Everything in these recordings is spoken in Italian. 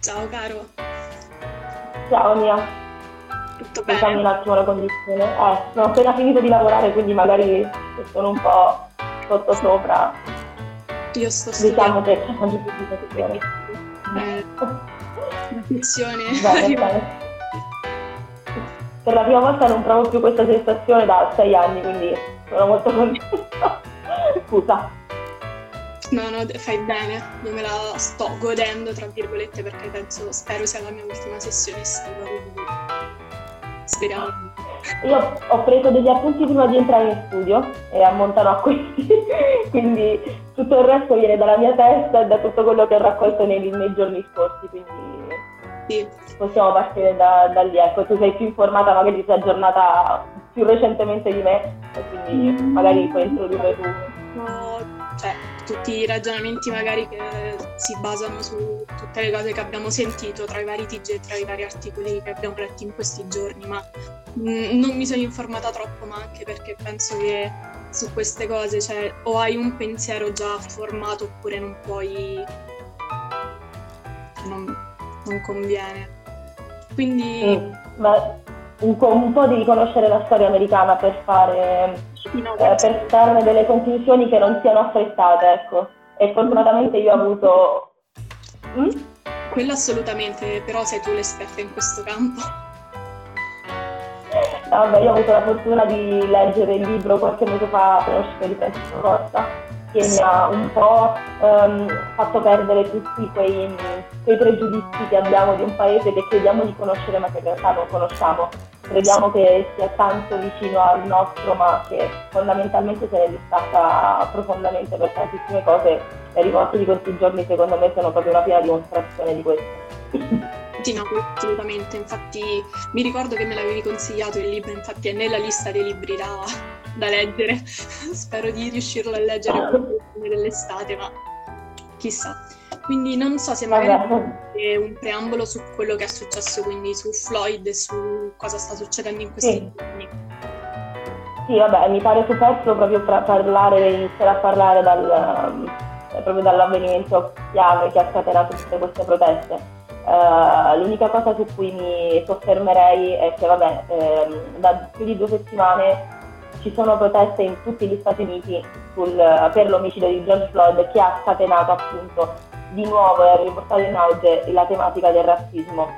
Ciao caro. Ciao Mia. Tutto bene? Scusami un attimo la condizione. Eh, sono appena finito di lavorare, quindi magari sono un po' sotto sopra. Io sto Diciamo studiando. che c'è un po' di situazione. Eh, una sezione. Bene, bene. Per la prima volta non provo più questa sensazione da sei anni, quindi sono molto contenta. Scusa. No, no, fai bene. Io me la sto godendo, tra virgolette, perché penso, spero sia la mia ultima sessione estiva, quindi speriamo. Io ho preso degli appunti prima di entrare in studio e ammontano a questi, quindi tutto il resto viene dalla mia testa e da tutto quello che ho raccolto nei, nei giorni scorsi, quindi Sì, possiamo partire da, da lì. Ecco, tu sei più informata, magari sei aggiornata più recentemente di me, e quindi magari puoi introdurre tu. no, cioè, tutti i ragionamenti magari che si basano su tutte le cose che abbiamo sentito tra i vari TG e tra i vari articoli che abbiamo letto in questi giorni, ma mh, non mi sono informata troppo, ma anche perché penso che su queste cose, cioè, o hai un pensiero già formato oppure non puoi... non, non conviene. Quindi... Mm, ma un, po', un po' conoscere la storia americana per fare sì, eh, per trarne delle conclusioni che non siano affrettate, ecco. E fortunatamente io ho avuto... Mm? Quello assolutamente, però sei tu l'esperta in questo campo. Vabbè, io ho avuto la fortuna di leggere il libro qualche mese fa uscito di Francesco Costa, che mi ha un po' ehm, fatto perdere tutti quei, quei pregiudizi che abbiamo di un paese che crediamo di conoscere ma che in realtà non conosciamo. Crediamo che sia tanto vicino al nostro ma che fondamentalmente se ne distacca profondamente per tantissime cose. Le rivolte di questi giorni secondo me sono proprio una piena dimostrazione di questo. Sì, no, assolutamente. Infatti mi ricordo che me l'avevi consigliato il libro, infatti è nella lista dei libri da, da leggere. Spero di riuscirlo a leggere prima dell'estate, ma chissà. Quindi non so se magari Vabbè. un preambolo su quello che è successo, quindi su Floyd e su cosa sta succedendo in questi Sì. giorni. Sì, vabbè, mi pare superfluo proprio fra- parlare, iniziare a parlare dal, um, eh, proprio dall'avvenimento chiave che ha scatenato tutte queste proteste. Eh, l'unica cosa su cui mi soffermerei è che, vabbè, ehm, da più di due settimane ci sono proteste in tutti gli Stati Uniti sul- per l'omicidio di George Floyd che ha scatenato appunto di nuovo ha riportato in auge la tematica del razzismo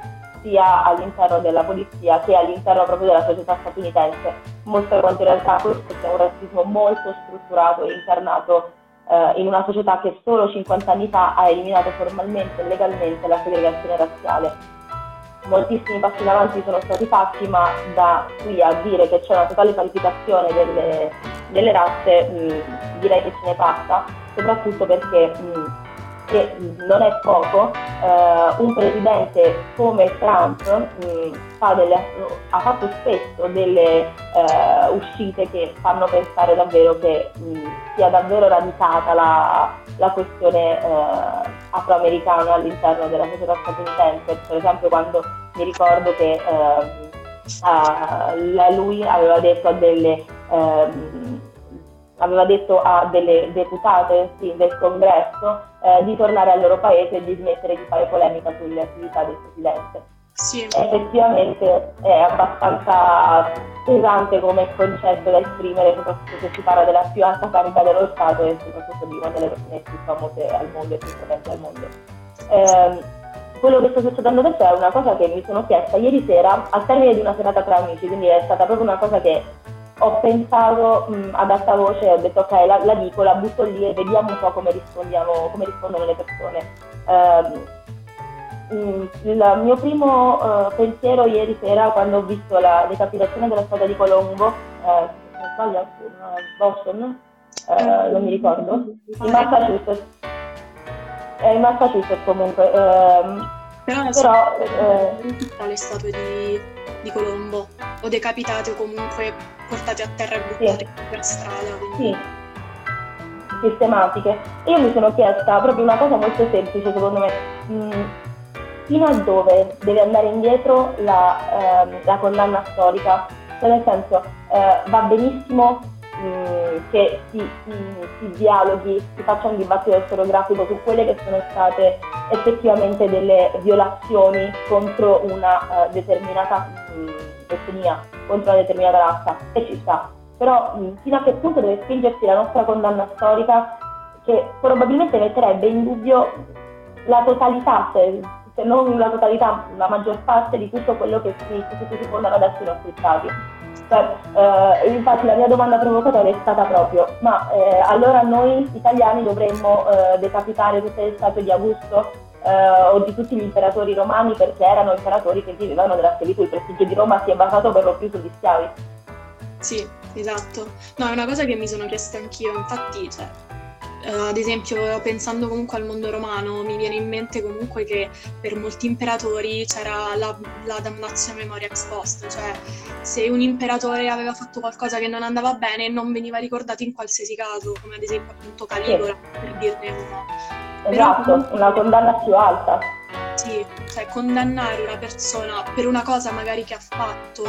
sia all'interno della polizia che all'interno proprio della società statunitense, mostra quanto in realtà questo sia un razzismo molto strutturato e incarnato eh, in una società che solo 50 anni fa ha eliminato formalmente e legalmente la segregazione razziale. Moltissimi passi in avanti sono stati fatti, ma da qui a dire che c'è una totale parificazione delle, delle razze, mh, direi che ce ne passa, soprattutto perché mh, che non è poco, eh, un presidente come Trump mh, fa delle- ha fatto spesso delle eh, uscite che fanno pensare davvero che mh, sia davvero radicata la, la questione eh, afroamericana all'interno della società statunitense. Per esempio quando mi ricordo che ehm, a- lui aveva detto a delle ehm, aveva detto a delle deputate sì, del congresso eh, di tornare al loro paese e di smettere di fare polemica sulle attività del presidente. Sì, Effettivamente è abbastanza pesante come concetto da esprimere, soprattutto se si parla della più alta carica dello Stato e soprattutto di una delle persone più famose al mondo e più potenti al mondo. Ehm, quello che sta succedendo adesso è una cosa che mi sono chiesta ieri sera al termine di una serata tra amici, quindi è stata proprio una cosa che ho pensato mh, ad alta voce ho detto ok, la, la dico, la butto lì e vediamo un po' come rispondiamo, come rispondono le persone. Mh, il mio primo eh, pensiero ieri sera quando ho visto la decapitazione della strada di Colombo, eh, non sbaglio, Boston, eh, non mi ricordo, in Massachusetts. Eh, in Massachusetts comunque. ehm, però, però eh, le statue di, di Colombo o decapitate o comunque portate a terra e buttate per strada. Quindi... Sì, sistematiche. Io mi sono chiesta proprio una cosa molto semplice, secondo me, mh, fino a dove deve andare indietro la, ehm, la condanna storica? Cioè, nel senso, eh, va benissimo mh, che si, si- dialoghi, si faccia un dibattito storiografico su quelle che sono state effettivamente delle violazioni contro una uh, determinata mh, etnia, contro una determinata razza, e ci sta. Però fino a che punto deve spingersi la nostra condanna storica che probabilmente metterebbe in dubbio la totalità, se, se non la totalità, la maggior parte di tutto quello che si, che si fondano adesso i nostri stati. Cioè, eh, infatti la mia domanda provocatoria è stata proprio, ma eh, allora noi italiani dovremmo eh, decapitare tutte le statue di Augusto eh, o di tutti gli imperatori romani perché erano imperatori che vivevano della schiavitù, il prestigio di Roma si è basato per lo più sugli schiavi. Sì, esatto. No, è una cosa che mi sono chiesta anch'io, infatti, cioè, Uh, ad esempio, pensando comunque al mondo romano, mi viene in mente comunque che per molti imperatori c'era la, la damnatio memoria ex post, cioè se un imperatore aveva fatto qualcosa che non andava bene non veniva ricordato in qualsiasi caso, come ad esempio appunto Caligula, sì. per dirne uno. Esatto, una condanna più alta. Sì, cioè condannare una persona per una cosa magari che ha fatto,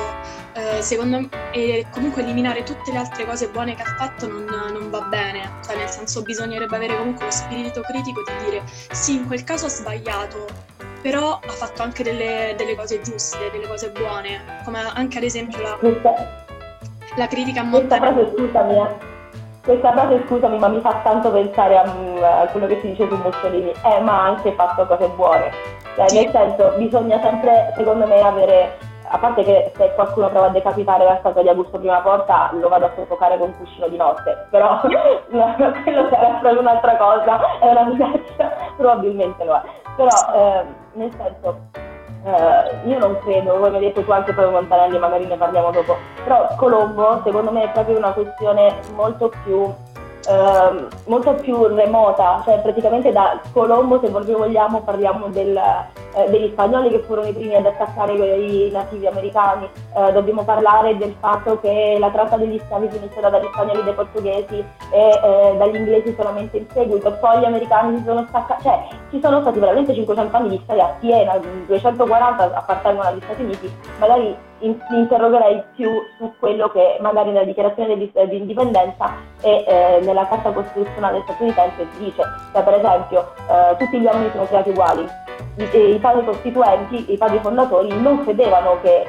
eh, secondo me, e comunque eliminare tutte le altre cose buone che ha fatto non, non, va bene. Cioè, nel senso bisognerebbe avere comunque lo spirito critico di dire sì, in quel caso ha sbagliato, però ha fatto anche delle, delle cose giuste, delle cose buone, come anche ad esempio la, la critica a Montana. Questa frase, scusami. Questa frase, scusami, ma mi fa tanto pensare a, a quello che si dice su Mussolini, eh, ma ha anche fatto cose buone. Cioè, sì. nel senso, bisogna sempre, secondo me, avere a parte che se qualcuno prova a decapitare la statua di Augusto Prima Porta lo vado a soffocare con un cuscino di notte, però no, quello sarà proprio un'altra cosa, è una minaccia, probabilmente lo è. Però eh, nel senso, eh, io non credo, come hai detto tu anche poi Montanelli, magari ne parliamo dopo, però Colombo secondo me è proprio una questione molto più Uh, molto più remota, cioè praticamente da Colombo se vogliamo parliamo del, uh, degli spagnoli che furono i primi ad attaccare i nativi americani, uh, dobbiamo parlare del fatto che la tratta degli schiavi si inizierà dagli spagnoli e dai portoghesi e eh, dagli inglesi solamente in seguito, poi gli americani si sono staccati, cioè ci sono stati veramente 500 anni di storia a Siena, 240 appartengono agli Stati Uniti, magari mi interrogerei più su quello che magari nella dichiarazione di, di indipendenza e eh, nella Carta Costituzionale statunitense si dice, cioè per esempio eh, tutti gli uomini sono creati uguali, I, padri costituenti, i padri fondatori non credevano che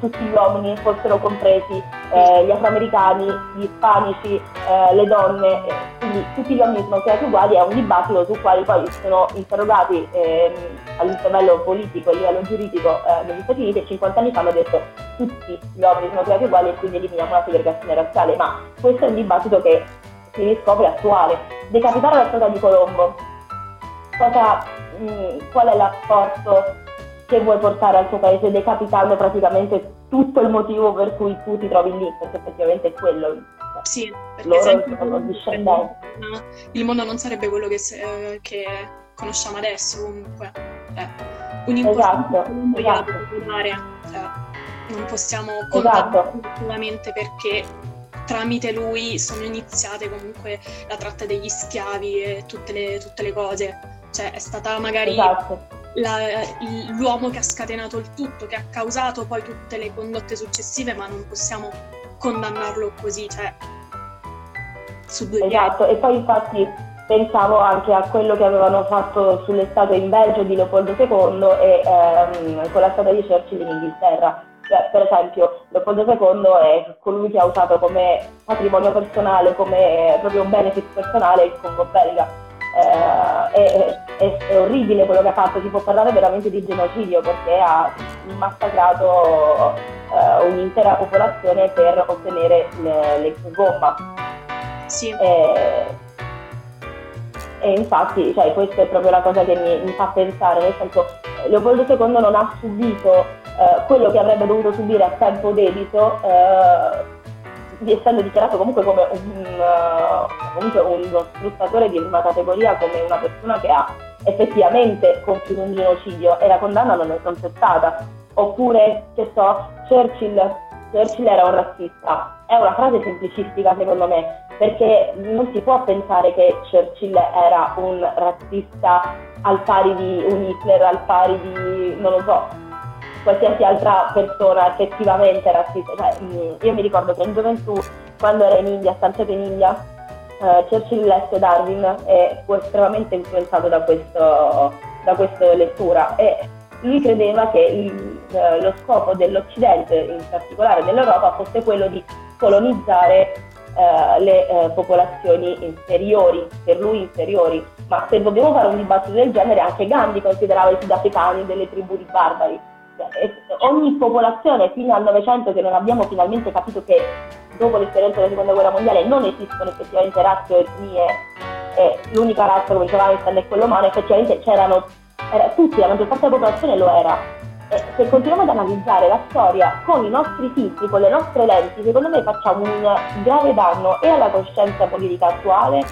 tutti gli uomini fossero compresi eh, gli afroamericani, gli ispanici, eh, le donne, quindi tutti gli uomini sono creati uguali, è un dibattito su quali poi sono interrogati eh, livello politico, a livello giuridico eh, negli Stati Uniti e 50 anni fa hanno detto tutti gli uomini sono creati uguali e quindi eliminiamo la segregazione razziale, ma questo è un dibattito che si riscopre attuale. Decapitare la storia di Colombo, cosa, mh, mm, qual è l'apporto che vuoi portare al tuo paese decapitando praticamente tutto il motivo per cui tu ti trovi lì, perché effettivamente è quello. Sì, perché loro sono discendenti. Il mondo non sarebbe quello che, se, che conosciamo adesso comunque. Eh, un'importanza esatto, esatto. Cioè, non possiamo condannare esatto. perché tramite lui sono iniziate comunque la tratta degli schiavi e tutte le, tutte le cose. Cioè è stata magari esatto la, l'uomo che ha scatenato il tutto, che ha causato poi tutte le condotte successive, ma non possiamo condannarlo così, cioè su due Esatto, piedi. e poi infatti pensavo anche a quello che avevano fatto sulle statue in Belgio di Leopoldo II e ehm, con la statua di Churchill in Inghilterra. Cioè, per esempio, Leopoldo II è colui che ha usato come patrimonio personale, come proprio un benefit personale il Congo belga eh, è, è, è, orribile quello che ha fatto, si può parlare veramente di genocidio perché ha massacrato eh, un'intera popolazione per ottenere le, gomma. Sì. E, e infatti cioè, questa è proprio la cosa che mi, mi, fa pensare, nel senso Leopoldo II non ha subito eh, quello che avrebbe dovuto subire a tempo debito eh, essendo dichiarato comunque come un, uh, comunque uno sfruttatore di una categoria, come una persona che ha effettivamente compiuto un genocidio e la condanna non è stata. Oppure, che so, Churchill, Churchill era un razzista. È una frase semplicistica secondo me, perché non si può pensare che Churchill era un razzista al pari di un Hitler, al pari di, non lo so, qualsiasi altra persona effettivamente razzista. Cioè, mm, io mi ricordo che in gioventù, quando era in India, stanziato in India, eh, Churchill lesse Darwin e fu estremamente influenzato da questo, da questa lettura e lui credeva che il, eh, lo scopo dell'Occidente, in particolare dell'Europa, fosse quello di colonizzare eh, le eh, popolazioni inferiori, per lui inferiori. Ma se dobbiamo fare un dibattito del genere, anche Gandhi considerava i sudafricani delle tribù di barbari. Ogni popolazione fino al Novecento che non abbiamo finalmente capito che dopo l'esperienza della seconda guerra mondiale non esistono effettivamente razze o etnie e l'unica razza come diceva Einstein è quella umana, effettivamente c'erano era, tutti, la maggior parte della popolazione lo era. E se continuiamo ad analizzare la storia con i nostri filtri, con le nostre lenti, secondo me facciamo un grave danno e alla coscienza politica attuale,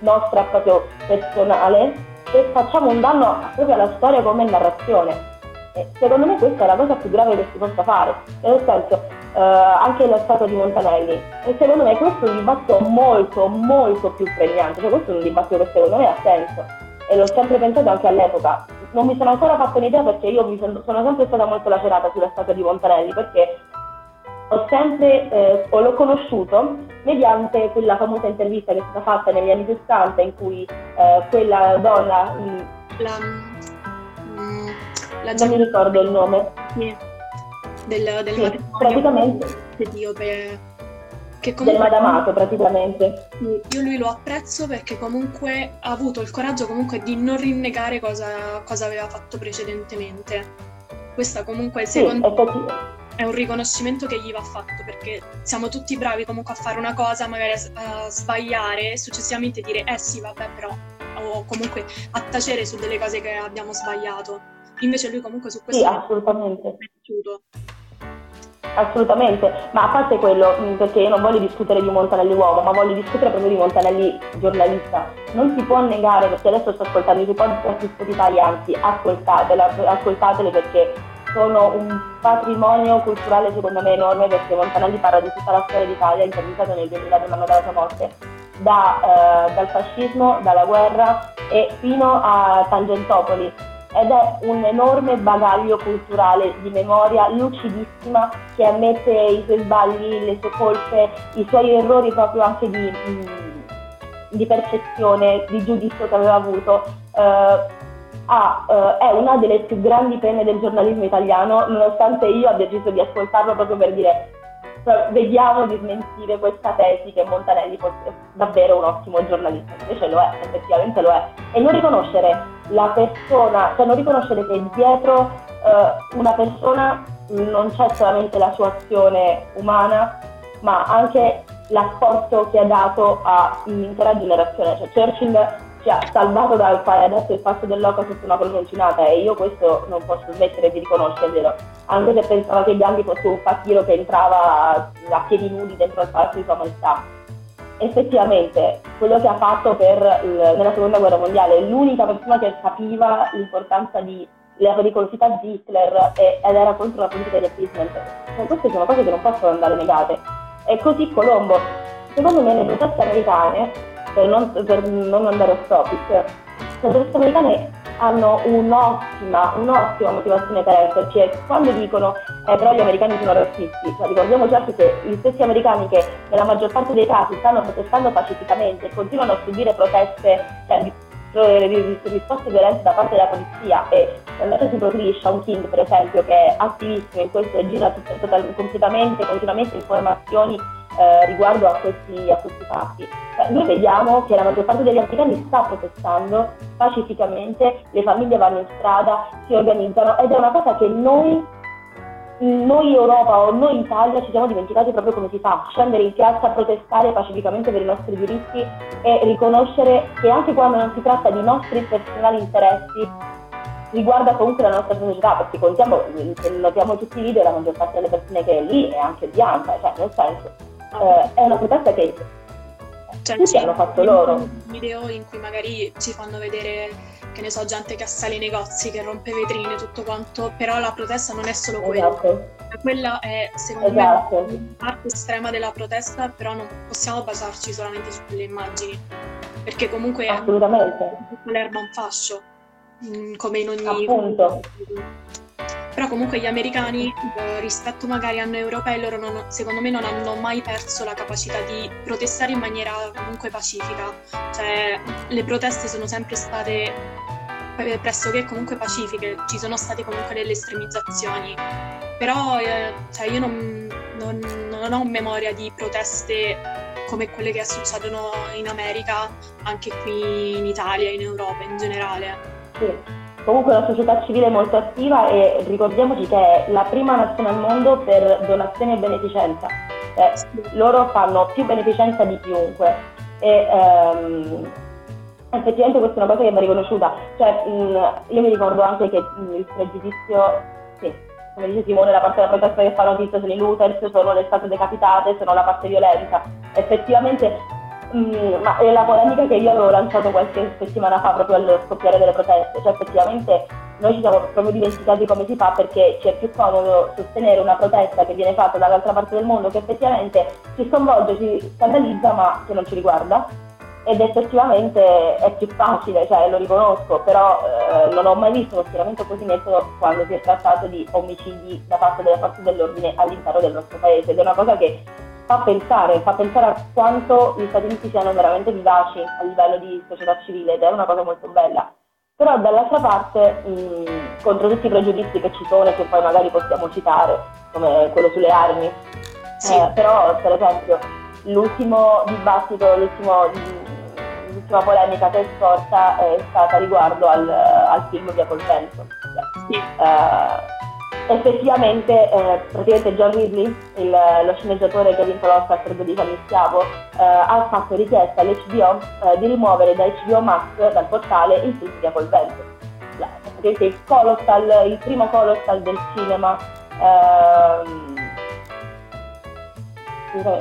nostra proprio personale, e facciamo un danno proprio alla storia come narrazione. E secondo me questa è la cosa più grave che si possa fare, nel senso, eh, anche lo stato di Montanelli. E secondo me questo è un dibattito molto, molto più pregnante, cioè questo è un dibattito che secondo me ha senso e l'ho sempre pensato anche all'epoca. Non mi sono ancora fatto un'idea perché io sono, sono sempre stata molto lacerata sulla storia di Montanelli perché ho sempre, eh, l'ho conosciuto mediante quella famosa intervista che è stata fatta negli anni 60 in cui eh, quella donna... Mm, la, la non mi ricordo il nome. Sì. Del, del sì, praticamente etiope che comunque, del Madamato praticamente. Io lui lo apprezzo perché comunque ha avuto il coraggio comunque di non rinnegare cosa, cosa aveva fatto precedentemente. Questa comunque secondo me è un riconoscimento che gli va fatto perché siamo tutti bravi comunque a fare una cosa, magari a, a sbagliare e successivamente dire eh sì vabbè però o comunque a tacere su delle cose che abbiamo sbagliato. Invece lui comunque su questo sì, assolutamente. Assolutamente, ma a parte quello, mm, perché io non voglio discutere di Montanelli uomo, ma voglio discutere proprio di Montanelli giornalista. Non si può negare, perché adesso sto ascoltando i podcast di Spotify, anzi ascoltatele, ascoltatele perché sono un patrimonio culturale secondo me enorme perché Montanelli parla di tutta la storia d'Italia, intervistato nel 2000 l'anno dalla sua morte, da, eh, dal fascismo, dalla guerra e fino a Tangentopoli ed è un enorme bagaglio culturale di memoria lucidissima che ammette i suoi sbagli, le sue colpe, i suoi errori proprio anche di, mm, di percezione, di giudizio che aveva avuto. Uh, Ah, uh, è una delle più grandi penne del giornalismo italiano, nonostante io abbia deciso di ascoltarlo proprio per dire vediamo di smentire questa tesi che Montanelli fosse davvero un ottimo giornalista, invece lo è, effettivamente lo è. E non riconoscere la persona, cioè non riconoscere che dietro uh, una persona non c'è solamente la sua azione umana, ma anche l'apporto che ha dato a un'intera generazione. Cioè Churchill ci ha salvato dal fare adesso il passo dell'oca sotto una cronocinata e io questo non posso smettere di riconoscerglielo, anche se pensavo che Gandhi fosse un fakiro che entrava a piedi nudi dentro il palazzo di sua maestà. Effettivamente, quello che ha fatto per, nella seconda guerra mondiale, l'unica persona che capiva l'importanza di la pericolosità di Hitler ed era contro la politica di appeasement. Queste sono cose che non possono andare negate. E così Colombo, secondo me le proteste americane per non, per non andare off topic, le persone americane hanno un'ottima, un'ottima motivazione per esserci e quando dicono eh, però gli americani sono razzisti, cioè, ricordiamoci anche che gli stessi americani che nella maggior parte dei casi stanno protestando pacificamente e continuano a subire proteste, cioè, risposte violente da parte della polizia e andate su profili Sean King per esempio che è attivissimo in questo e gira completamente, continuamente informazioni eh, riguardo a questi, a questi fatti. Cioè, noi vediamo che la maggior parte degli americani sta protestando pacificamente, le famiglie vanno in strada, si organizzano ed è una cosa che noi, noi Europa o noi Italia ci siamo dimenticati proprio come si fa, scendere in piazza protestare pacificamente per i nostri diritti e riconoscere che anche quando non si tratta di nostri personali interessi riguarda comunque la nostra società, perché contiamo, notiamo tutti i video, la maggior parte delle persone che è lì è anche bianca, cioè nel senso eh, è una protesta che cioè, tutti hanno fatto loro. video in cui magari ci fanno vedere, che ne so, gente che assale i negozi, che rompe vetrine, tutto quanto, però la protesta non è solo quella. Esatto. Quella è, secondo esatto. me, parte estrema della protesta, però non possiamo basarci solamente su quelle immagini, perché comunque Assolutamente. è l'erba un fascio, mm, come in ogni... Appunto però comunque gli americani eh, rispetto magari a noi europei loro non, secondo me non hanno mai perso la capacità di protestare in maniera comunque pacifica cioè le proteste sono sempre state pressoché comunque pacifiche, ci sono state comunque delle estremizzazioni, però eh, cioè io non, non, non ho memoria di proteste come quelle che succedono in America, anche qui in Italia, in Europa in generale. Sì. Comunque una società civile molto attiva e ricordiamoci che è la prima nazione al mondo per donazione e beneficenza. Eh, loro fanno più beneficenza di chiunque e ehm, effettivamente questa è una cosa che va riconosciuta. Cioè, mh, io mi ricordo anche che mh, il pregiudizio, sì, come dice Simone, la parte della protesta che fa notizia sono i looters, sono le state decapitate, sono la parte violenta. Effettivamente Ma è la polemica che io avevo lanciato qualche settimana fa proprio allo scoppiare delle proteste, cioè effettivamente noi ci siamo proprio dimenticati come si fa perché ci è più comodo sostenere una protesta che viene fatta dall'altra parte del mondo che effettivamente ci sconvolge, ci scandalizza ma che non ci riguarda. Ed effettivamente è più facile, cioè lo riconosco, però eh, non ho mai visto uno schieramento così netto quando si è trattato di omicidi da parte delle forze dell'ordine all'interno del nostro paese. Ed è una cosa che fa pensare, fa pensare a quanto gli Stati Uniti siano veramente vivaci a livello di società civile ed è una cosa molto bella. Però dall'altra parte, mh, contro tutti i pregiudizi che ci sono e che poi magari possiamo citare, come quello sulle armi, sì. eh, però per esempio l'ultimo dibattito, l'ultimo, l'ultima polemica che è sorta è stata riguardo al, al film Via col vento. Sì. Eh, effettivamente eh, praticamente John Ridley, il, lo sceneggiatore che ha vinto l'Oscar per 12 anni schiavo, eh, ha fatto richiesta all'HBO eh, di rimuovere da HBO Max, dal portale, il film Via col vento. Praticamente il colossal, il primo colossal del cinema. Ehm,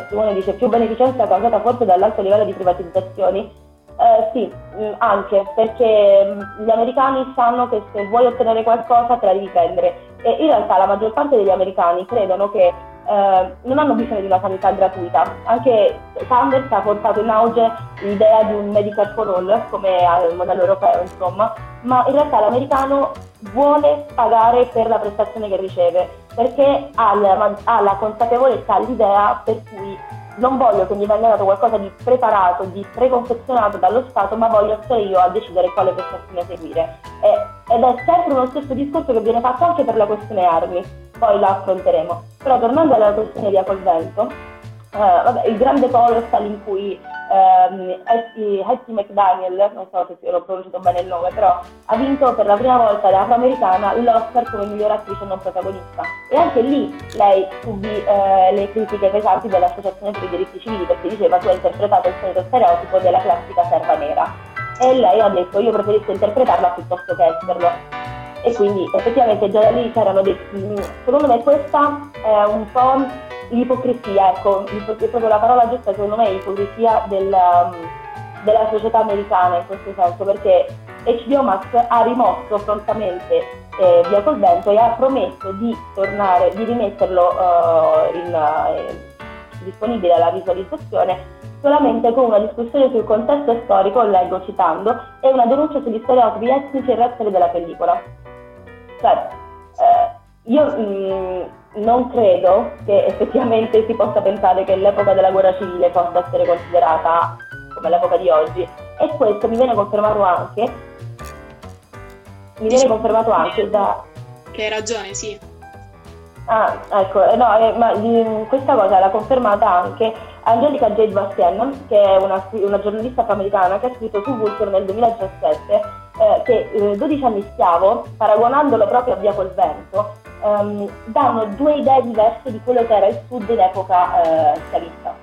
Simone dice più beneficenza causata forse dall'alto livello di privatizzazioni eh, sì, mm, anche perché mm, gli americani sanno che se vuoi ottenere qualcosa te la devi prendere e in realtà la maggior parte degli americani credono che eh, non hanno bisogno di una sanità gratuita. Anche Sanders ha portato in auge l'idea di un medical for all, come al modello europeo, insomma, ma in realtà l'americano vuole pagare per la prestazione che riceve, perché ha la, ha la consapevolezza, l'idea per cui non voglio che mi venga dato qualcosa di preparato, di preconfezionato dallo Stato, ma voglio essere io a decidere quale prestazione seguire. E, ed è sempre lo stesso discorso che viene fatto anche per la questione armi, poi la affronteremo. Però tornando alla questione via col vento, eh, vabbè, il grande colossal in cui ehm, Hattie McDaniel, non so se l'ho pronunciato bene il nome, però ha vinto per la prima volta l'afroamericana l'Oscar come miglior attrice non protagonista. E anche lì lei subì eh, le critiche pesanti dell'Associazione per i diritti civili perché diceva tu hai interpretato il solito stereotipo della classica serva nera. E lei ha detto io preferisco interpretarla piuttosto che esserlo. E quindi effettivamente già da lì c'erano dei... Secondo me questa è un po' l'ipocrisia, ecco, proprio la parola giusta secondo me è ipocrisia del, um, della società americana in questo senso, perché HBO Max ha rimosso prontamente eh, Via col vento e ha promesso di tornare, di rimetterlo uh, in, uh, disponibile alla visualizzazione solamente con una discussione sul contesto storico, leggo citando, e una denuncia sugli stereotipi etnici e razziali della pellicola. Cioè, eh, io mh, mm, non credo che effettivamente si possa pensare che l'epoca della guerra civile possa essere considerata come l'epoca di oggi. E questo mi viene confermato anche mi viene confermato anche da che hai ragione sì. Ah ecco eh, no eh, ma di, questa cosa l'ha confermata anche Angelica Jade Bastien che è una, una giornalista afroamericana che ha scritto su Vulture nel 2017 eh, che eh, 12 anni schiavo paragonandolo proprio a Via col vento um, danno due idee diverse di quello che era il Sud in epoca eh, schiavista.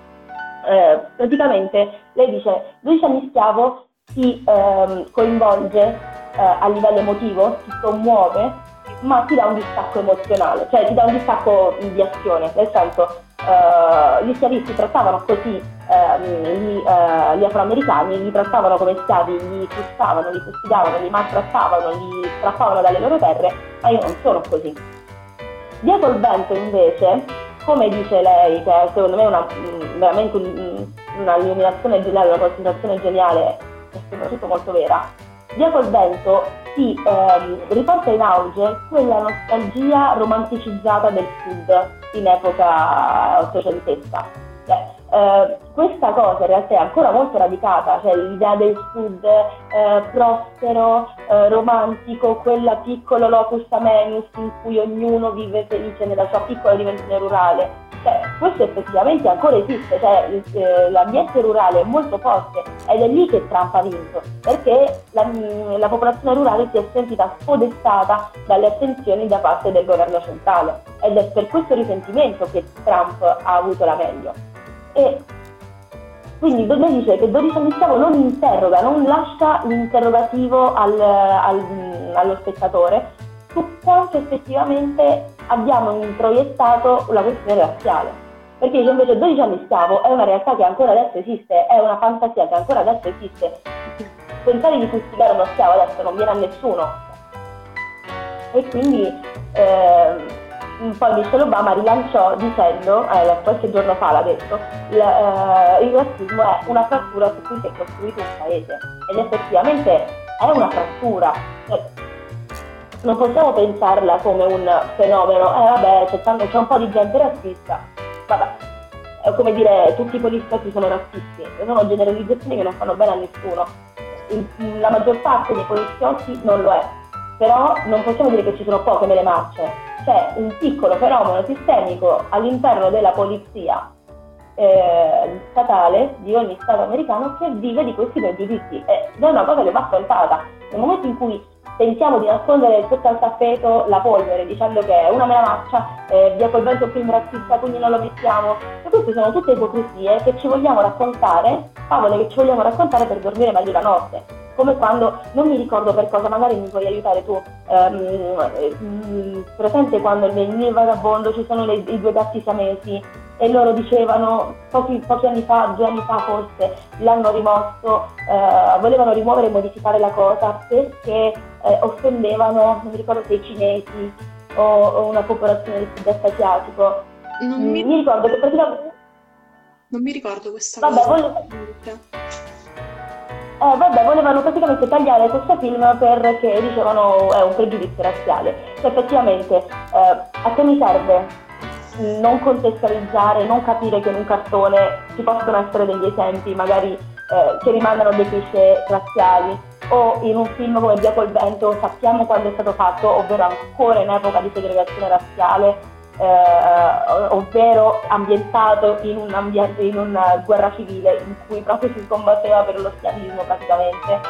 Eh, praticamente lei dice 12 anni schiavo ti ehm, coinvolge eh, a livello emotivo, ti commuove, ma ti dà un distacco emozionale, cioè ti dà un distacco di azione, nel senso Uh, gli schiavisti trattavano così uh, gli, uh, gli, afroamericani, li trattavano come schiavi, li frustavano, li fustigavano, li maltrattavano, li strappavano dalle loro terre, ma io non sono così. Dietro il vento invece, come dice lei, che è secondo me una, mm, veramente un'illuminazione geniale, una concentrazione geniale soprattutto molto vera, dietro il vento si ehm, riporta in auge quella nostalgia romanticizzata del sud in epoca ottocentesca. Cioè, eh, questa cosa in realtà è ancora molto radicata, cioè l'idea del sud eh, prospero, eh, romantico, quella piccolo locus amenus in cui ognuno vive felice nella sua piccola dimensione rurale. Cioè, questo effettivamente ancora esiste, cioè, eh, l'ambiente rurale è molto forte ed è lì che Trump ha vinto, perché la, la popolazione rurale si è sentita spodestata dalle attenzioni da parte del governo centrale ed è per questo risentimento che Trump ha avuto la meglio. E quindi lei dice che 12 anni schiavo non interroga, non lascia l'interrogativo al, al, allo spettatore su quanto effettivamente abbiamo introiettato la questione razziale. Perché dice invece 12 anni schiavo è una realtà che ancora adesso esiste, è una fantasia che ancora adesso esiste. Pensare di fustigare uno schiavo adesso non viene a nessuno. E quindi eh, poi Michelle Obama rilanciò dicendo, eh, qualche giorno fa l'ha detto, il, eh, il razzismo è una frattura su cui si è costruito un paese. Ed effettivamente è una frattura. Cioè, non possiamo pensarla come un fenomeno, eh vabbè c'è, tanto, c'è un po' di gente razzista, vabbè, è come dire tutti i poliziotti sono razzisti, sono generalizzazioni che non fanno bene a nessuno. La maggior parte dei poliziotti non lo è, però non possiamo dire che ci sono poche nelle marce, c'è un piccolo fenomeno sistemico all'interno della polizia eh, statale di ogni Stato americano che vive di questi pregiudizi ed è una cosa che va affrontata. Nel momento in cui pensiamo di nascondere sotto al tappeto la polvere dicendo che è una melamaccia, eh, via col vento film razzista, quindi non lo mettiamo, e queste sono tutte ipocrisie che ci vogliamo raccontare, favole che ci vogliamo raccontare per dormire meglio la notte come quando, non mi ricordo per cosa, magari mi puoi aiutare tu, ehm, presente quando nel mio vagabondo ci sono le, i due gatti siamesi e loro dicevano pochi, pochi, anni fa, due anni fa forse, l'hanno rimosso, eh, volevano rimuovere e modificare la cosa perché eh, offendevano, non mi ricordo se i cinesi o, o una popolazione del sud-est asiatico. Non mi... mi ricordo che praticamente... Non mi ricordo questa Vabbè, cosa. Voglio eh, vabbè, volevano praticamente tagliare questo film perché dicevano è un pregiudizio razziale. Cioè, effettivamente, eh, a che mi serve non contestualizzare, non capire che in un cartone ci possono essere degli esempi, magari eh, che rimandano dei cliché razziali, o in un film come Via col vento sappiamo quando è stato fatto, ovvero ancora in epoca di segregazione razziale, eh, ovvero ambientato in un ambiente, in una guerra civile in cui proprio si combatteva per lo schiavismo praticamente.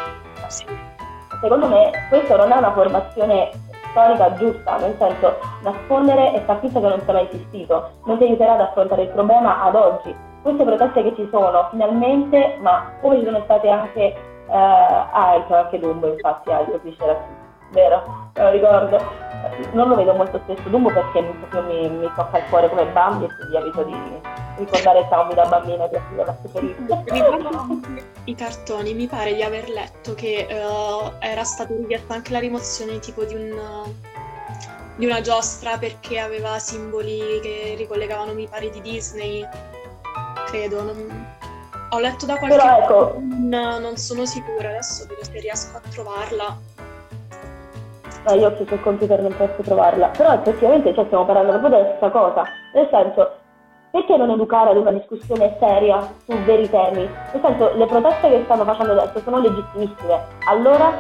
Secondo me questo non è una formazione storica giusta, nel senso nascondere e far finta che non sia mai esistito, non ti aiuterà ad affrontare il problema ad oggi. Queste proteste che ci sono, finalmente, ma come ci sono state anche, eh, ecco, anche Dumbo infatti il suo cliché razzista vero, me lo ricordo. Non lo vedo molto spesso Dumbo perché mi, mi tocca il cuore come Bambi e quindi evito di ricordare traumi da bambina che preferire. Riguardo i cartoni, mi pare di aver letto che uh, era stata richiesta anche la rimozione tipo di un di una giostra perché aveva simboli che ricollegavano mi pare di Disney credo non... ho letto da qualche parte ecco... non, non sono sicura adesso vedo se riesco a trovarla No, io ho chiuso il computer, non posso trovarla. Però effettivamente cioè, stiamo parlando proprio della stessa cosa. Nel senso, perché non educare ad una discussione seria su veri temi? Nel senso, le proteste che stanno facendo adesso sono legittimissime. Allora,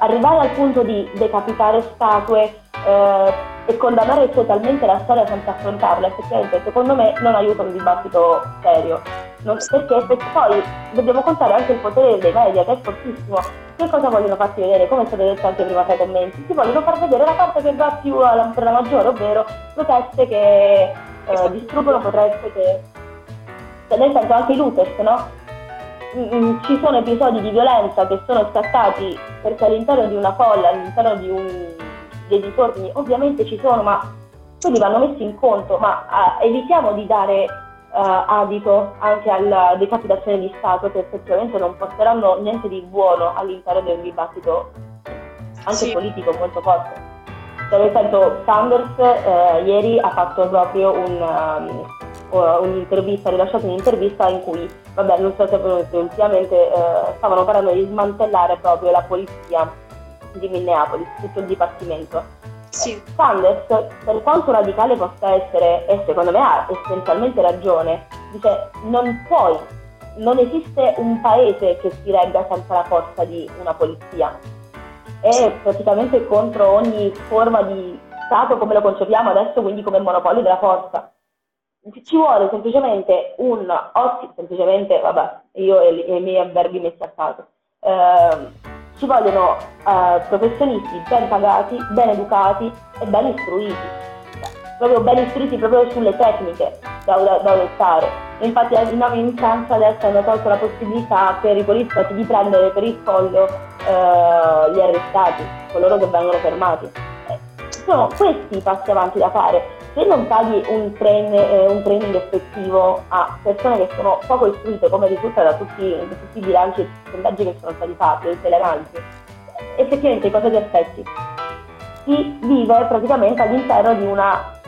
arrivare al punto di decapitare statue eh, e condannare totalmente la storia senza affrontarla, effettivamente, secondo me non aiuta un dibattito serio. Non, perché poi dobbiamo contare anche il potere dei media, che è fortissimo che cosa vogliono farti vedere? Come è stato detto anche prima tra i commenti, ti vogliono far vedere la parte che va più alla, per la maggiore, ovvero proteste che eh, distruggono proteste che... Cioè, nel senso anche i looters, no? Mm, mm, ci sono episodi di violenza che sono scattati perché all'interno di una folla, all'interno di un, dei disordini, ovviamente ci sono, ma quelli vanno messi in conto, ma eh, evitiamo di dare adito anche alla decapitazione di Stato che effettivamente non porteranno niente di buono all'interno di un dibattito anche sì. politico molto forte. Cioè, nel senso, Sanders eh, ieri ha fatto proprio un, um, un'intervista, ha rilasciato un'intervista in cui, vabbè, non so se ultimamente eh, stavano parlando di smantellare proprio la polizia di Minneapolis, tutto il dipartimento sì. Sanders, per quanto radicale possa essere, e secondo me ha essenzialmente ragione, dice non puoi, non esiste un paese che si regga senza la forza di una polizia. È praticamente contro ogni forma di Stato come lo concepiamo adesso, quindi come monopolio della forza. Ci vuole semplicemente un, oh, semplicemente, vabbè, io e, i miei avverbi messi a caso, eh, ci vogliono eh, professionisti ben pagati, ben educati e ben istruiti, proprio ben istruiti proprio sulle tecniche da, da, da adottare. Infatti in Francia adesso hanno tolto la possibilità per i poliziotti di prendere per il collo eh, gli arrestati, coloro che vengono fermati sono questi i passi avanti da fare. Se non paghi un, train, eh, un training effettivo a persone che sono poco istruite, come risulta da tutti, da tutti i bilanci e i sondaggi che sono stati fatti, rilevanti, effettivamente cosa ti aspetti? Si vive praticamente all'interno di una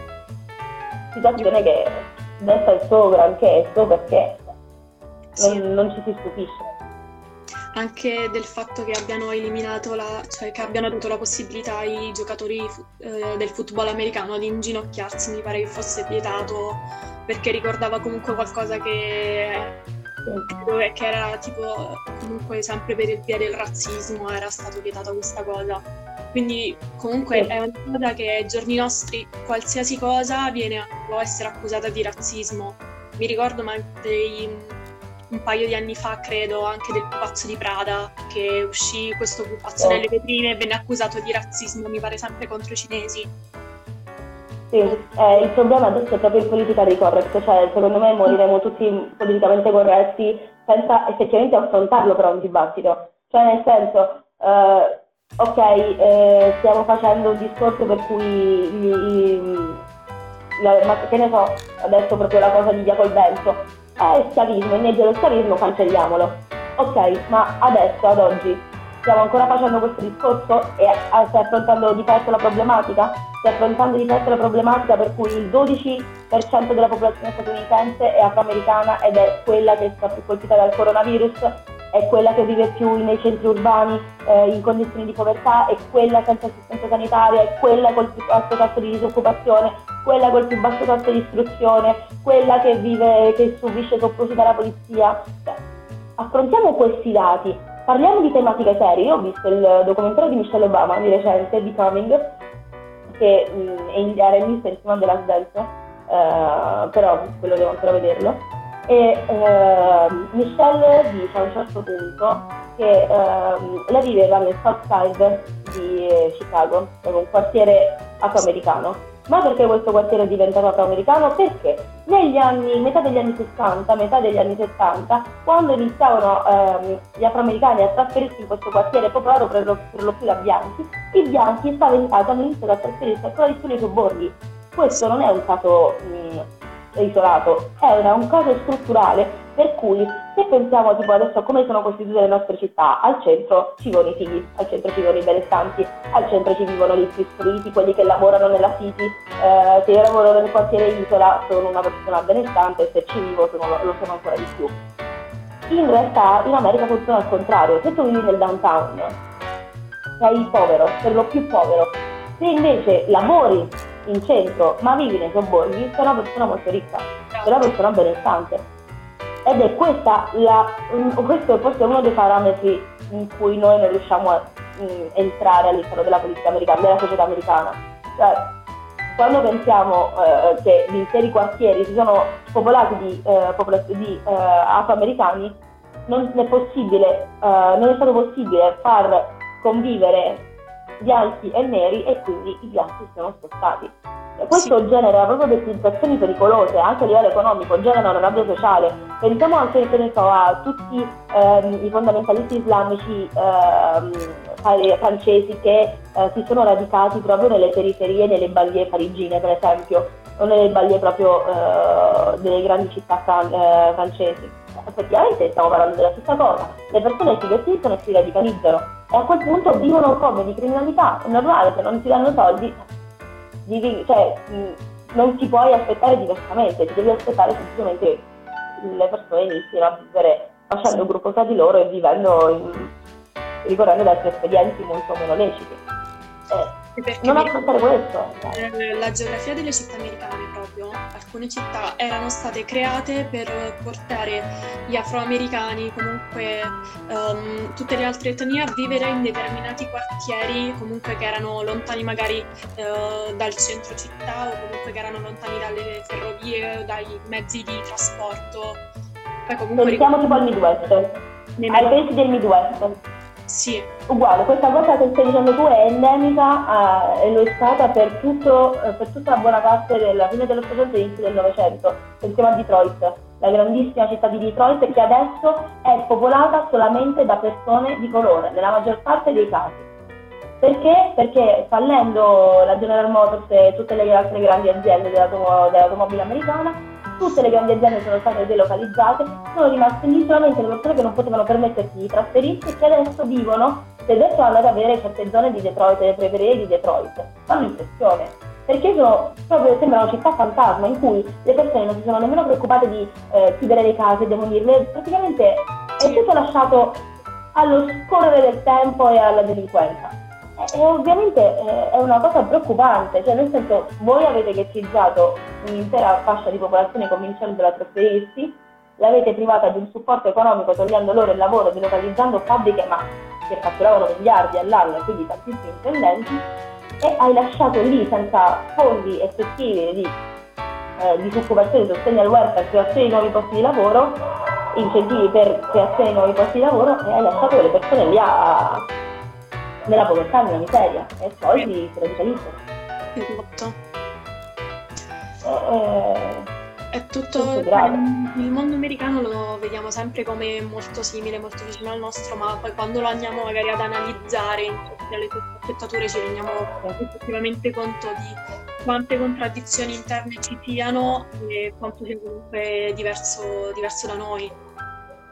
situazione che desta il suo granché, perché non, non ci si stupisce anche del fatto che abbiano eliminato la, cioè che abbiano dato la possibilità ai giocatori eh, del football americano di inginocchiarsi, mi pare che fosse vietato perché ricordava comunque qualcosa che, che era tipo comunque sempre per il via del razzismo era stata vietata questa cosa. Quindi comunque è una cosa che ai giorni nostri qualsiasi cosa viene, può essere accusata di razzismo. Mi ricordo ma dei un paio di anni fa, credo, anche del pupazzo di Prada, che uscì questo pupazzo oh. nelle vetrine e venne accusato di razzismo, mi pare sempre contro i cinesi. Sì, eh, il problema adesso è proprio il politically correct, cioè secondo me moriremo tutti politicamente corretti senza effettivamente affrontarlo però un dibattito. Cioè nel senso, eh, ok, eh, stiamo facendo un discorso per cui gli, gli, la, ma che ne so, adesso proprio la cosa di Via col vento, è schiavismo, inneggia lo schiavismo, cancelliamolo. Ok, ma adesso, ad oggi, stiamo ancora facendo questo discorso e stai affrontando di fatto la problematica? Stai affrontando di fatto la problematica per cui il 12% della popolazione statunitense è afroamericana ed è quella che è stata più colpita dal coronavirus è quella che vive più nei centri urbani eh, in condizioni di povertà, è quella senza assistenza sanitaria, è quella col più basso tasso di disoccupazione, quella col più basso tasso di istruzione, quella che vive, che subisce soprusi dalla polizia. Cioè, affrontiamo questi dati, parliamo di tematiche serie. Io ho visto il documentario di Michelle Obama di recente, Becoming, che mh, era in lista insieme della Dance, uh, però quello devo ancora vederlo e eh, Michelle dice a un certo punto che eh, lei viveva nel South Side di Chicago, un quartiere afroamericano. Ma perché questo quartiere è diventato afroamericano? Perché negli anni, metà degli anni 60, metà degli anni 70, quando iniziavano ehm, gli afroamericani a trasferirsi in questo quartiere popolato per lo, per lo più da bianchi, i bianchi spaventati hanno iniziato a trasferirsi di più nei sobborghi. Questo non è un caso mh, isolato, è una, un caso strutturale per cui se pensiamo tipo adesso a come sono costituite le nostre città, al centro ci vivono i figli, al centro ci vivono i benestanti, al centro ci vivono gli istruiti, quelli che lavorano nella City, eh, se io lavoro nel quartiere Isola sono una persona benestante se ci vivo sono, lo sono ancora di più. In realtà in America funziona al contrario, se tu vivi nel downtown sei povero, per lo più povero, se invece lavori in centro ma vivi nei sobborghi, sei una persona molto ricca, sei una persona benestante. Ed è questa la, questo è forse uno dei parametri in cui noi non riusciamo a mh, entrare all'interno della politica americana, della società americana. Cioè, quando pensiamo eh, che gli interi quartieri si sono popolati di, eh, di eh, afroamericani, non è possibile, eh, non è stato possibile far convivere bianchi e neri e quindi i bianchi sono spostati. Questo sì. genera proprio delle situazioni pericolose anche a livello economico, genera una rabbia sociale. Pensiamo anche so, a tutti ehm, i fondamentalisti islamici ehm, francesi che eh, si sono radicati proprio nelle periferie, nelle banlieue parigine per esempio, o nelle banlieue proprio eh, delle grandi città fran- eh, francesi effettivamente stiamo parlando della stessa cosa. Le persone si vestiscono e si radicalizzano e a quel punto vivono come di criminalità. È normale, se non ti danno soldi, vivi, cioè, non ti puoi aspettare diversamente, ti devi aspettare semplicemente che le persone inizino a vivere facendo gruppo tra di loro e vivendo in, ricorrendo ad altri espedienti molto meno leciti. Eh, Perché non affrontare questo. Eh, la geografia delle città americane proprio, alcune città erano state create per portare gli afroamericani, comunque um, tutte le altre etnie a vivere in determinati quartieri, comunque che erano lontani magari uh, dal centro città o comunque che erano lontani dalle ferrovie o dai mezzi di trasporto. Poi comunque... Pensiamo tipo al Midwest, ai paesi del Midwest. Sì. Uguale, questa cosa che stai dicendo tu è endemica e lo è stata per, tutto, eh, per, tutta la buona parte della fine dell'Ottocento e inizio del Novecento. Pensiamo a Detroit, la grandissima città di Detroit che adesso è popolata solamente da persone di colore, nella maggior parte dei casi. Perché? Perché fallendo la General Motors e tutte le altre grandi aziende dell'automobile americana, tutte le grandi aziende sono state delocalizzate, sono rimaste lì solamente le persone che non potevano permettersi di trasferirsi e che adesso vivono, se adesso andate ad avere certe zone di Detroit, le periferie di Detroit, fanno impressione. Perché sono proprio sembra una città fantasma in cui le persone non si sono nemmeno preoccupate di eh, chiudere le case, demolirle, praticamente è tutto lasciato allo scorrere del tempo e alla delinquenza. E ovviamente eh, è una cosa preoccupante, cioè nel senso voi avete ghettizzato un'intera fascia di popolazione convincendola a trasferirsi, l'avete privata di un supporto economico togliendo loro il lavoro, delocalizzando fabbriche ma che fatturavano miliardi all'anno, quindi tantissimi intendenti, e hai lasciato lì senza fondi effettivi di eh, disoccupazione, sostegno al welfare, creazione di nuovi posti di lavoro, incentivi per creazione di nuovi posti di lavoro e hai lasciato le persone lì a nella povertà, nella miseria e poi si, si radicalizzano. Esatto. Eh, è tutto il mondo americano lo vediamo sempre come molto simile, molto vicino al nostro, ma poi quando lo andiamo magari ad analizzare in tutte le sfaccettature ci rendiamo effettivamente conto di quante contraddizioni interne ci siano e quanto sia comunque diverso, diverso da noi.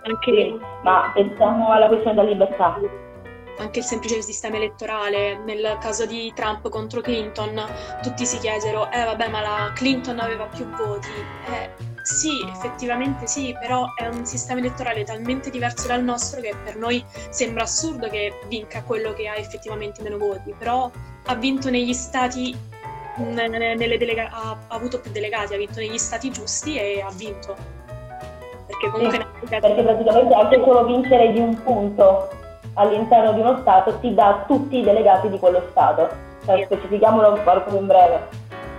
Anche sì, ma pensiamo alla questione della libertà anche il semplice sistema elettorale, nel caso di Trump contro Clinton, tutti si chiesero, eh vabbè ma la Clinton aveva più voti. Eh, sì, effettivamente sì, però è un sistema elettorale talmente diverso dal nostro che per noi sembra assurdo che vinca quello che ha effettivamente meno voti, però ha vinto negli stati, delega- ha, avuto più delegati, ha vinto negli stati giusti e ha vinto. Perché comunque... Sì, perché praticamente anche solo vincere di un punto all'interno di uno Stato ti dà tutti i delegati di quello Stato. Cioè, specifichiamolo proprio in breve.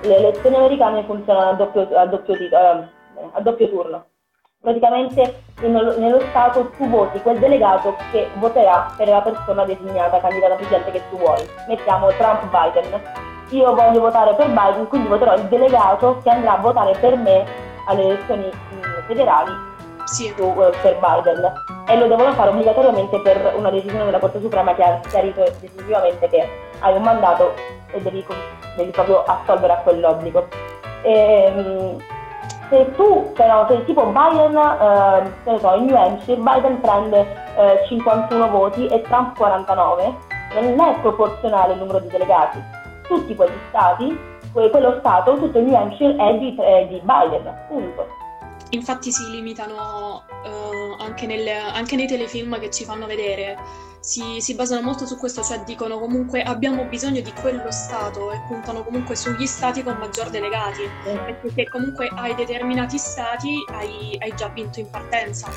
Le elezioni americane funzionano a doppio, a doppio, uh, a doppio turno. Praticamente nello Stato tu voti quel delegato che voterà per la persona designata, candidata presidente che tu vuoi. Mettiamo Trump-Biden. Io voglio votare per Biden, quindi voterò il delegato che andrà a votare per me alle elezioni mm, federali sì. uh, per Biden e lo devono fare obbligatoriamente per una decisione della Corte Suprema che ha chiarito decisivamente che hai un mandato e devi, devi proprio assolvere a quell'obbligo. E, ehm, se tu però, se tipo Biden, eh, so, in New Hampshire, Biden prende eh, 51 voti e Trump 49, non è proporzionale il numero di delegati. Tutti quegli stati, quello stato, tutto il New Hampshire è di, è di Biden, punto. Infatti si limitano uh, anche, nel, anche, nei telefilm che ci fanno vedere, si, si, basano molto su questo, cioè dicono comunque abbiamo bisogno di quello Stato e puntano comunque sugli Stati con maggior delegati, perché se comunque hai determinati Stati hai, hai già vinto in partenza.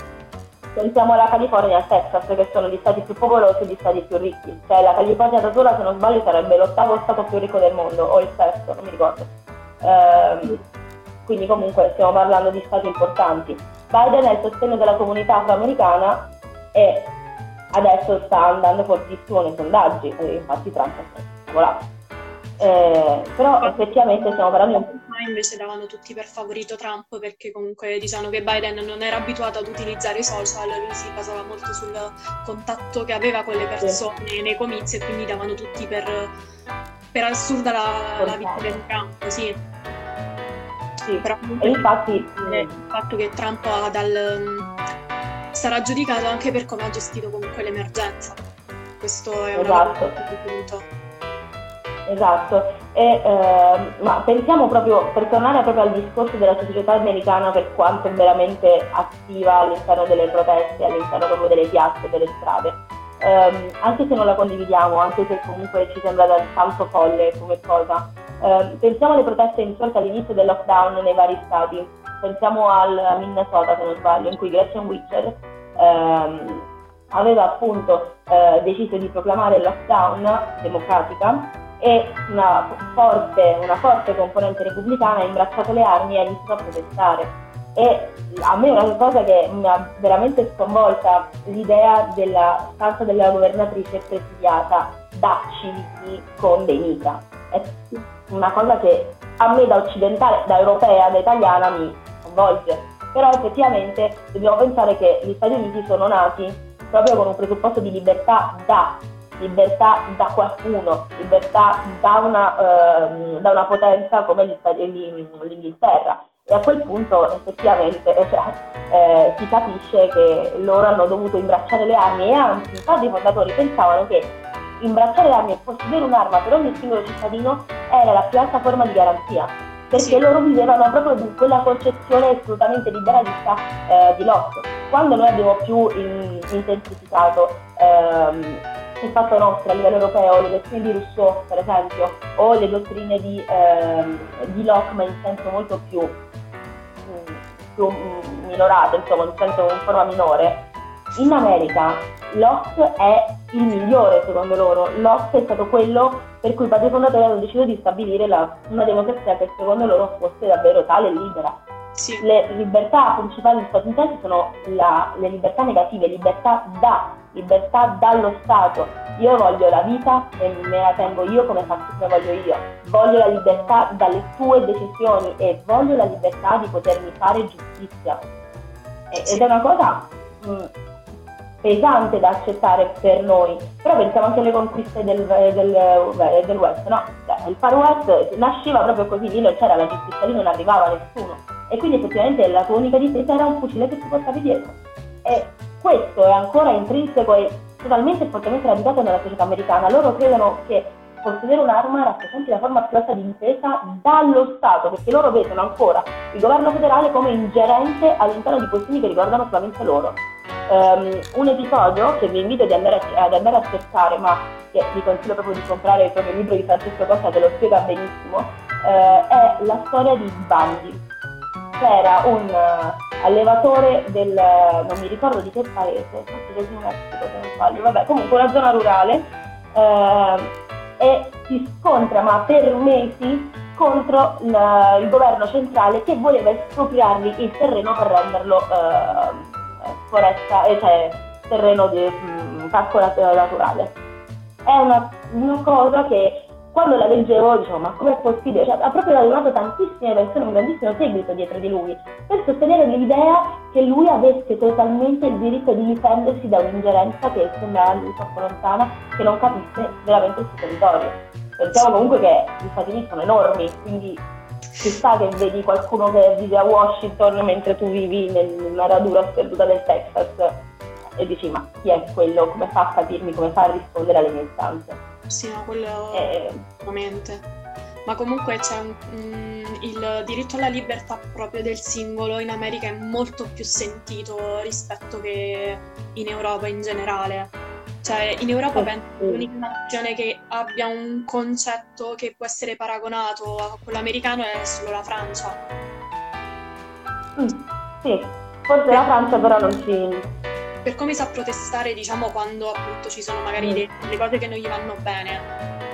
Pensiamo alla California e al Texas, che sono gli stati più popolosi e gli stati più ricchi. Cioè la California da sola, se non sbaglio, sarebbe l'ottavo stato più ricco del mondo, o il sesto, non mi ricordo. Ehm, quindi comunque stiamo parlando di stati importanti. Biden ha il sostegno della comunità afroamericana e adesso sta andando fortissimo nei sondaggi, infatti Trump è volato. Eh, però effettivamente stiamo parlando di invece davano tutti per favorito Trump perché comunque diciamo che Biden non era abituato ad utilizzare i social, lui si basava molto sul contatto che aveva con le persone sì. nei comizi e quindi davano tutti per, per assurda la, la vittoria di Trump, sì. Sì, però e infatti il fatto che Trump dal, sarà giudicato anche per come ha gestito comunque l'emergenza. Questo è un esatto. punto. Esatto, e, eh, ma pensiamo proprio, per tornare proprio al discorso della società americana per quanto è veramente attiva all'interno delle proteste, all'interno proprio delle piazze, delle strade, ehm, anche se non la condividiamo, anche se comunque ci sembra tanto folle come cosa. Eh, pensiamo alle proteste insorte all'inizio del lockdown nei vari stati, pensiamo al Minnesota se non sbaglio, in cui Gretchen Witcher ehm, aveva appunto eh, deciso di proclamare il lockdown democratica e una forte, una forte componente repubblicana ha imbracciato le armi e ha iniziato a protestare. E a me è una cosa che mi ha veramente sconvolta l'idea della stanza della governatrice presidiata da civili con dei mitra. È una cosa che a me da occidentale, da europea, da italiana mi sconvolge. Però effettivamente dobbiamo pensare che gli Stati Uniti sono nati proprio con un presupposto di libertà da libertà da qualcuno, libertà da una, eh, da una potenza come l'Inghilterra. E a quel punto effettivamente cioè, eh, si capisce che loro hanno dovuto imbracciare le armi e anzi i padri fondatori pensavano che imbracciare le armi e possedere un'arma per ogni singolo cittadino era la più alta forma di garanzia, perché sì. loro vivevano proprio di quella concezione assolutamente liberalista eh, di Locke. Quando noi abbiamo più in, intensificato ehm, il fatto nostro a livello europeo, le dottrine di Rousseau per esempio, o le dottrine di, ehm, di Locke ma in senso molto più, più mm, minorate, insomma in senso in forma minore, in America Locke è il migliore secondo loro. Locke è stato quello per cui i padri fondatori hanno deciso di stabilire la, una democrazia che secondo loro fosse davvero tale e libera. Sì. Le libertà principali statunitensi sono la, le libertà negative, libertà da, libertà dallo Stato. Io voglio la vita e me la tengo io come faccio come voglio io. Voglio la libertà dalle tue decisioni e voglio la libertà di potermi fare giustizia. E. Ed è una cosa mh, mm, pesante da accettare per noi, però pensiamo anche alle conquiste del, del, del West, no? Cioè, il Far West nasceva proprio così, lì non c'era la giustizia, lì non arrivava nessuno e quindi effettivamente la tua unica difesa era un fucile che ti portavi dietro. E questo è ancora intrinseco e totalmente e fortemente radicato nella società americana. Loro credono che possedere un'arma rappresenti la forma più alta di difesa dallo Stato, perché loro vedono ancora il governo federale come ingerente all'interno di questioni che riguardano solamente loro. Um, un episodio che vi invito ad andare, a, ad andare, a, cercare, ma che vi consiglio proprio di comprare il proprio libro di Francesco Costa che lo spiega benissimo, uh, è la storia di Bandi. C'era un uh, allevatore del, non mi ricordo di che paese, forse del New Mexico se non sbaglio, vabbè, comunque una zona rurale, uh, e si scontra, ma per mesi, contro il, il governo centrale che voleva espropriargli il terreno per renderlo foresta, eh, cioè terreno di mh, mm, parco naturale. È una, una, cosa che quando la leggevo dicevo ma com'è possibile? Cioè, ha proprio radunato tantissime persone, un grandissimo seguito dietro di lui, per sostenere l'idea che lui avesse totalmente il diritto di difendersi da un'ingerenza che sembrava lui troppo lontana, che non capisse veramente il suo territorio. Pensiamo comunque che gli Stati Uniti sono enormi, quindi ci sta che vedi qualcuno che vive a Washington mentre tu vivi nella radura sperduta del Texas e dici ma chi è quello, come fa a capirmi, come fa a rispondere alle mie istanze. Sì, no, quello e... ovviamente. Ma comunque c'è un, mm, il diritto alla libertà proprio del singolo in America è molto più sentito rispetto che in Europa in generale cioè, in Europa penso che l'unica nazione che abbia un concetto che può essere paragonato a quello americano è solo la Francia. Mm, sì, forse la Francia però non ci... Per come sa protestare, diciamo, quando appunto ci sono magari mm. le cose che non gli vanno bene.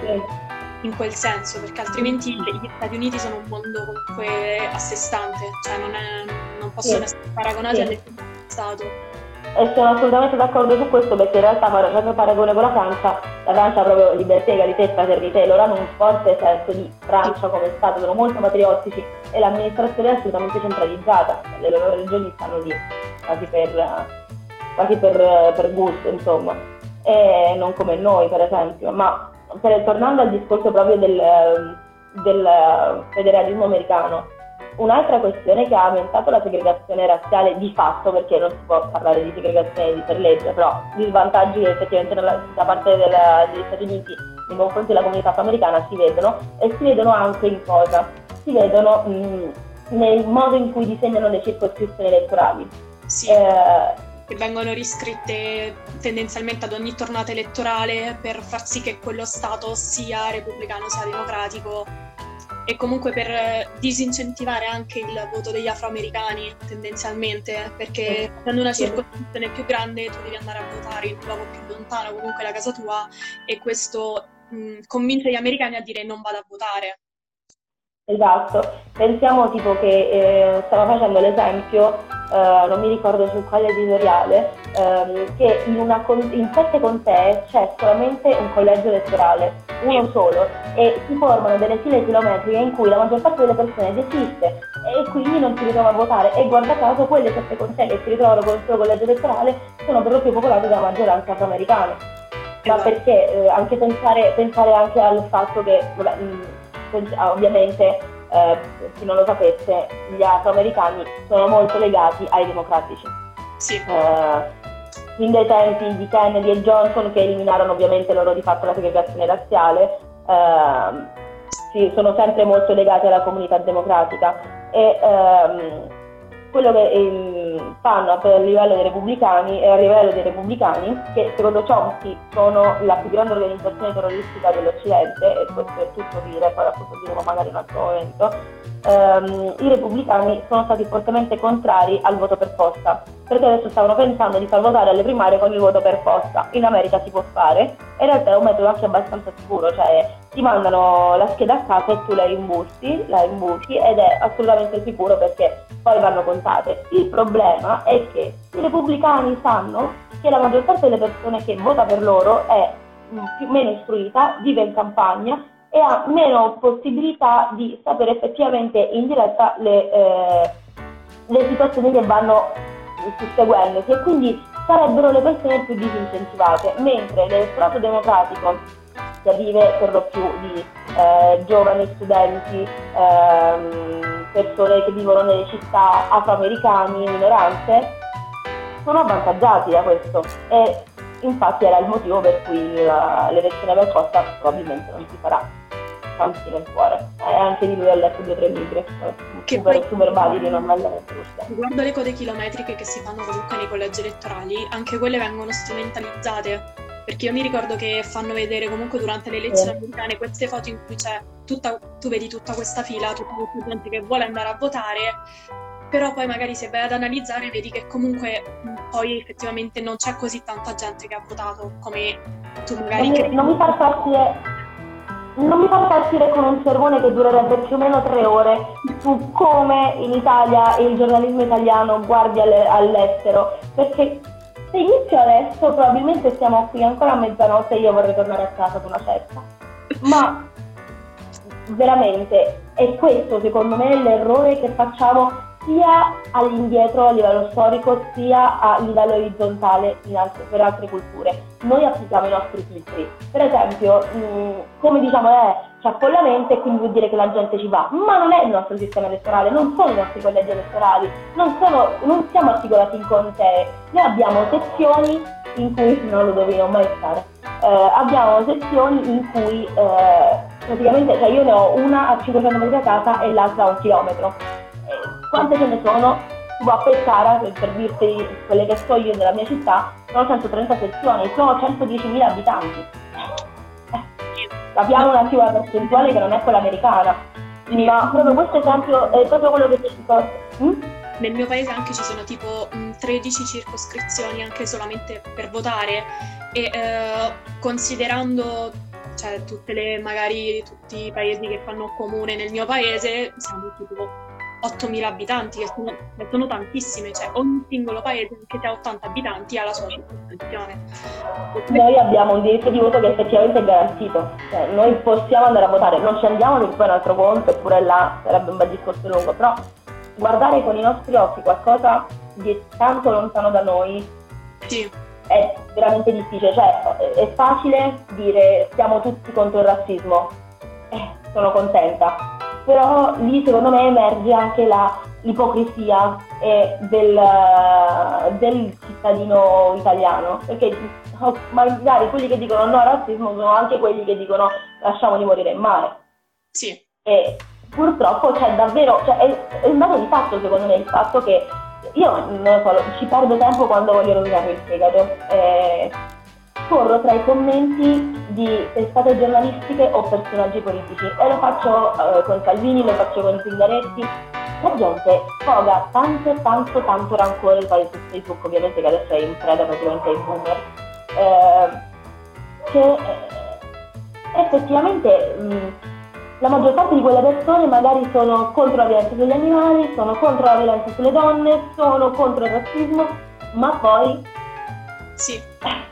Sì. In quel senso, perché altrimenti mm. gli Stati Uniti sono un mondo comunque a sé stante, cioè non, è, non possono sì. essere paragonati sì. alle Stato e sono assolutamente d'accordo su questo perché in realtà facendo paragone con la Francia, la Francia proprio libertà, egalità e fraternità, loro hanno un forte senso di Francia come Stato, sono molto patriottici e l'amministrazione è assolutamente centralizzata, le loro regioni stanno lì quasi per, quasi per, per gusto insomma, e non come noi per esempio, ma per, tornando al discorso proprio del, del federalismo americano, Un'altra questione che ha aumentato la segregazione razziale di fatto, perché non si può parlare di segregazione per legge, però gli svantaggi effettivamente da parte della, degli Stati Uniti nei confronti della comunità afroamericana si vedono e si vedono anche in cosa? Si vedono mh, nel modo in cui disegnano le circoscrizioni elettorali. Sì. Eh, che vengono riscritte tendenzialmente ad ogni tornata elettorale per far sì che quello Stato sia repubblicano sia democratico e comunque per disincentivare anche il voto degli afroamericani tendenzialmente, perché facendo una circoscrizione più grande tu devi andare a votare in un luogo più lontano, comunque la casa tua, e questo mh, convince gli americani a dire non vado a votare. Esatto, pensiamo tipo che eh, stava facendo l'esempio, eh, non mi ricordo su quale editoriale, ehm, che in, una, in sette contee c'è solamente un collegio elettorale, uno solo, e si formano delle file chilometriche in cui la maggior parte delle persone desiste e quindi non si ritrova a votare e guarda caso quelle sette contee che si ritrovano con il solo collegio elettorale sono per lo più popolate da maggioranza afroamericana. Ma esatto. perché eh, anche pensare, pensare, anche al fatto che, vabbè, mh, ovviamente eh, chi non lo sapesse, gli afroamericani sono molto legati ai democratici. Sì. Eh, fin dai tempi di Kennedy e Johnson, che eliminarono ovviamente loro di fatto la segregazione razziale, eh, sì, sono sempre molto legati alla comunità democratica. E, ehm, quello che eh, fanno a livello dei repubblicani e a livello dei repubblicani, che secondo Chomsky sono la più grande organizzazione terroristica dell'Occidente, e questo è tutto dire, poi approfondiremo magari in un altro momento, ehm, i repubblicani sono stati fortemente contrari al voto per posta, perché adesso stavano pensando di far votare alle primarie con il voto per posta. In America si può fare, in realtà è un metodo anche abbastanza sicuro, cioè ti mandano la scheda a casa e tu la rimbusti, la rimbusti ed è assolutamente sicuro perché poi vanno contate. Il problema è che i repubblicani sanno che la maggior parte delle persone che vota per loro è più, meno istruita, vive in campagna e ha meno possibilità di sapere effettivamente in diretta le, eh, le situazioni che vanno susseguendosi e quindi sarebbero le persone più disincentivate, mentre l'elettorato democratico che vive per lo più di eh, giovani studenti, ehm, persone che vivono nelle città afroamericani, minoranze, sono avvantaggiati da questo. E infatti era il motivo per cui l'elezione per Costa probabilmente non si farà tanti nel cuore e anche di lui ho letto due o tre libri che super, poi, super validi normalmente riguardo le code chilometriche che si fanno comunque nei collegi elettorali anche quelle vengono strumentalizzate perché io mi ricordo che fanno vedere comunque durante le elezioni sì. americane queste foto in cui c'è tutta, tu vedi tutta questa fila, tutta questa gente che vuole andare a votare, però poi magari se vai ad analizzare vedi che comunque poi effettivamente non c'è così tanta gente che ha votato come tu magari non credi. Non mi far partire non mi far partire con un sermone che durerebbe più o meno tre ore su come in Italia il giornalismo italiano guardi all'estero, perché se inizio adesso probabilmente siamo qui ancora a mezzanotte e io vorrei tornare a casa ad una cesta. Ma veramente è questo secondo me l'errore che facciamo sia all'indietro a livello storico sia a livello orizzontale altre, per altre culture. Noi applichiamo i nostri filtri. Per esempio, mh, come diciamo, eh, c'è affollamento e quindi vuol dire che la gente ci va, ma non è il nostro sistema elettorale, non sono i nostri collegi elettorali, non, sono, non siamo articolati in contee, noi abbiamo sezioni in cui, non lo dovino mai stare, eh, abbiamo sezioni in cui eh, praticamente, cioè io ne ho una a 500 metri da casa e l'altra a un chilometro quante ce ne sono? Tipo a Pescara, per dirti quelle che so io della mia città, sono 130 sezioni, sono 110.000 abitanti. Eh, capiamo un attimo la percentuale che non è quella americana. Ma proprio questo esempio è proprio quello che ci sto... Mm? Nel mio paese anche ci sono tipo 13 mm, circoscrizioni anche solamente per votare e eh, considerando cioè, tutte le, magari tutti i paesi che fanno comune nel mio paese, siamo tipo 8.000 abitanti, che sono, che sono, tantissime, cioè ogni singolo paese, anche se ha 80 abitanti, ha la sua circoscrizione. Noi abbiamo un diritto di voto che effettivamente è garantito, cioè, noi possiamo andare a votare, non ci andiamo perché poi è un altro conto, eppure là sarebbe un bel discorso lungo, però guardare con i nostri occhi qualcosa di tanto lontano da noi sì. è veramente difficile, cioè è facile dire siamo tutti contro il razzismo, eh, sono contenta, però lì secondo me emerge anche la, l'ipocrisia del, del, cittadino italiano, perché magari quelli che dicono no al razzismo sono anche quelli che dicono lasciamoli morire in mare. Sì. E purtroppo c'è davvero, cioè, è, è un dato di fatto secondo me il fatto che io non lo so, ci perdo tempo quando voglio rovinare il fegato. Eh, corro tra i commenti di testate giornalistiche o personaggi politici. E lo faccio eh, con Salvini, lo faccio con Zingaretti. La gente sfoga tanto, tanto, tanto rancore poi su Facebook, ovviamente che adesso è in preda praticamente ai boomer, eh, che eh, effettivamente mh, la maggior parte di quelle persone magari sono contro la violenza sugli animali, sono contro la violenza sulle donne, sono contro il razzismo, ma poi... Sì,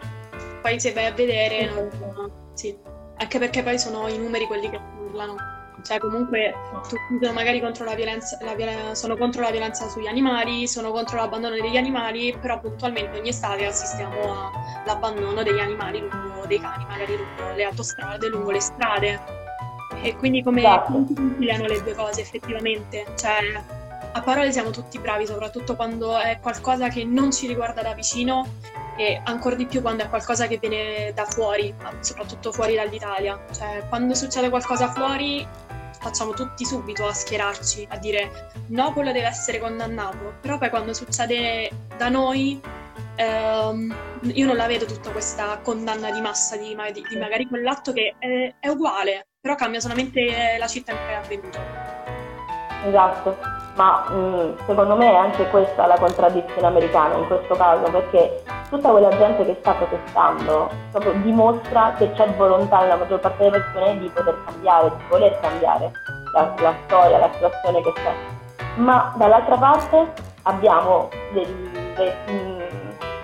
poi se vai a vedere... Non... Sì, anche perché poi sono i numeri quelli che urlano. Cioè comunque tutti sono magari contro la violenza, la violenza, sono contro la violenza sugli animali, sono contro l'abbandono degli animali, però puntualmente ogni estate assistiamo all'abbandono degli animali lungo dei cani, magari lungo le autostrade, lungo le strade e quindi come esatto. conciliano le due cose effettivamente? Cioè, a parole siamo tutti bravi, soprattutto quando è qualcosa che non ci riguarda da vicino e ancora di più quando è qualcosa che viene da fuori, soprattutto fuori dall'Italia. Cioè, quando succede qualcosa fuori facciamo tutti subito a schierarci, a dire no, quello deve essere condannato, però poi quando succede da noi ehm, io non la vedo tutta questa condanna di massa di, di, di magari quell'atto che è, è uguale, però cambia solamente la città in cui è avvenuto. Esatto, ma mh, mm, secondo me è anche questa la contraddizione americana in questo caso, perché tutta quella gente che sta protestando proprio dimostra che c'è volontà nella maggior parte delle persone di poter cambiare, di voler cambiare la, la storia, la situazione che c'è. Ma dall'altra parte abbiamo dei, dei, mm,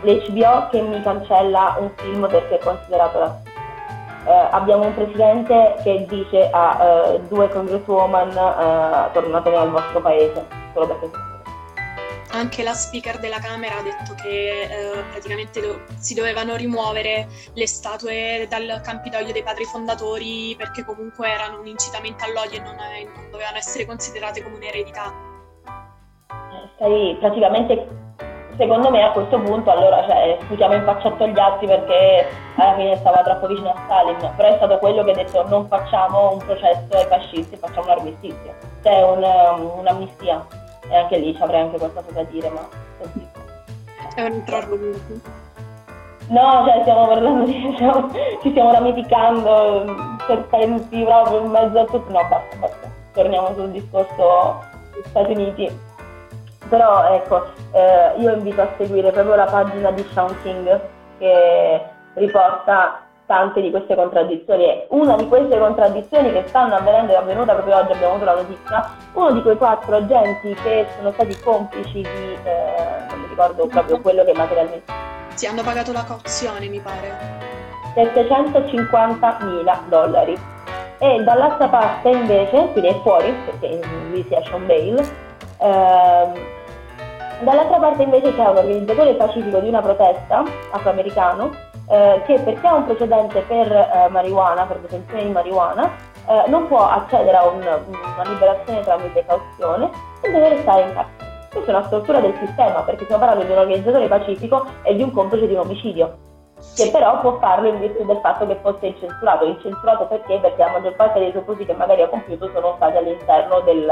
l'HBO che mi cancella un film perché è considerato razzista eh, abbiamo un presidente che dice a eh, due congresswoman eh, tornatene al vostro paese, solo perché anche la speaker della Camera ha detto che eh, praticamente do- si dovevano rimuovere le statue dal Campidoglio dei padri fondatori perché comunque erano un incitamento all'odio e non, è- non dovevano essere considerate come un'eredità. Stai praticamente secondo me a questo punto allora cioè, sputiamo in faccia gli altri perché alla fine stava troppo vicino a Stalin, però è stato quello che ha detto non facciamo un processo ai fascisti, facciamo un armistizio, cioè un, um, un'amnistia. E anche lì ci avrei anche qualcosa da dire, ma così. È un altro argomento. No, cioè stiamo parlando di. Stiamo, ci stiamo ramificando serpenti proprio in mezzo a tutto. No, basta, basta. Torniamo sul discorso Stati Uniti. Però ecco, eh, io invito a seguire proprio la pagina di Sean King che riporta tante di queste contraddizioni e una di queste contraddizioni che stanno avvenendo è avvenuta proprio oggi, abbiamo avuto la notizia, uno di quei quattro agenti che sono stati complici di, eh, non mi ricordo proprio quello che materialmente... Sì, hanno pagato la cauzione mi pare. 750 mila dollari. E dall'altra parte invece, quindi è fuori, perché lui si è Sean Bale, ehm, Dall'altra parte invece c'è un organizzatore pacifico di una protesta afroamericano eh, che perché ha un precedente per eh, marijuana, per detenzione di marijuana, eh, non può accedere a un, una liberazione tramite cauzione e deve restare in carcere. Questa è una struttura del sistema perché stiamo parlando di un organizzatore pacifico e di un complice di un omicidio che però può farlo in virtù del fatto che fosse incensurato. Incensurato perché? Perché la maggior parte dei soprusi che magari ha compiuto sono stati all'interno del,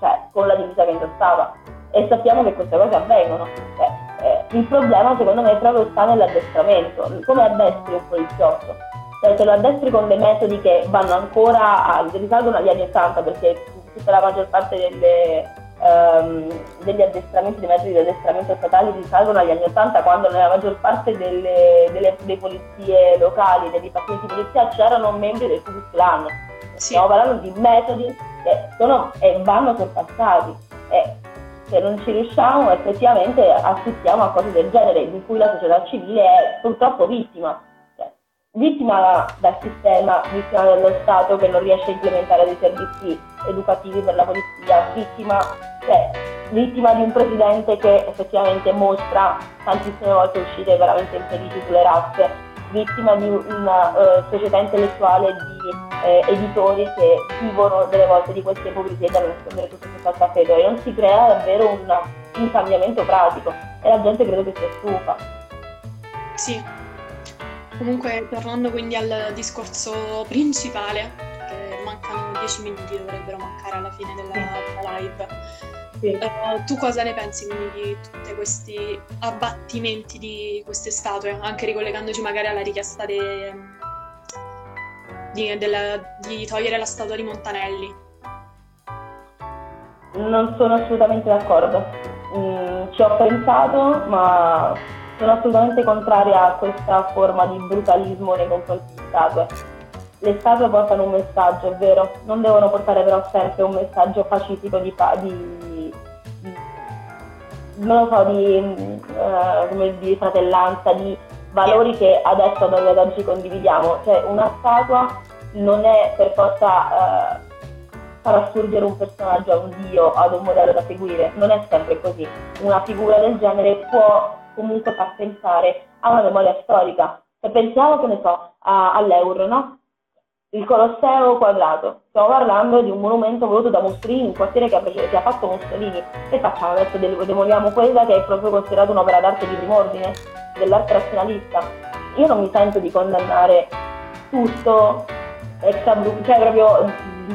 cioè con la divisa che indossava e sappiamo che queste cose avvengono. Eh, eh, il problema secondo me proprio sta nell'addestramento, come addestri un poliziotto. Cioè, se lo addestri con dei metodi che vanno ancora a, risalgono agli anni 80 perché tutta la maggior parte delle, um, degli addestramenti, dei metodi di addestramento statali risalgono agli anni 80 quando nella maggior parte delle, delle, delle polizie locali, dei dipartimenti di polizia c'erano membri del Ku Klan. Sì. Stiamo parlando di metodi che sono e vanno sorpassati. E se non ci riusciamo effettivamente assistiamo a cose del genere di cui la società civile è purtroppo vittima. Cioè, vittima dal sistema, vittima dello Stato che non riesce a implementare dei servizi educativi per la polizia, vittima, cioè, vittima di un presidente che effettivamente mostra tantissime volte uscite veramente infelici sulle razze, vittima di una uh, società intellettuale di eh, editori che vivono delle volte di queste ipocrisie da nascondere tutto questo tappeto e non si crea davvero un, un cambiamento pratico. E la gente credo che sia stufa. Sì, comunque tornando quindi al discorso principale, che mancano dieci minuti dovrebbero mancare alla fine della, della live. Sì. Uh, tu cosa ne pensi quindi di tutti questi abbattimenti di queste statue, anche ricollegandoci magari alla richiesta de, di, della, di togliere la statua di Montanelli? Non sono assolutamente d'accordo. Mm, ci ho pensato, ma sono assolutamente contraria a questa forma di brutalismo nei confronti di statue. Le statue portano un messaggio, è vero, non devono portare però sempre un messaggio pacifico di, di, di non lo so, di, uh, di fratellanza, di valori che adesso ad oggi condividiamo. Cioè una statua non è per forza uh, far assurgere un personaggio a un dio, ad un modello da seguire, non è sempre così. Una figura del genere può comunque far pensare a una memoria storica. Se pensiamo, che ne so, a, all'euro, no? Il Colosseo quadrato. Stiamo parlando di un monumento voluto da Mussolini, un quartiere che ha, che ha fatto Mussolini. E facciamo adesso? Demoliamo quella che è proprio considerata un'opera d'arte di prim'ordine, dell'arte razionalista. Io non mi sento di condannare tutto, cioè proprio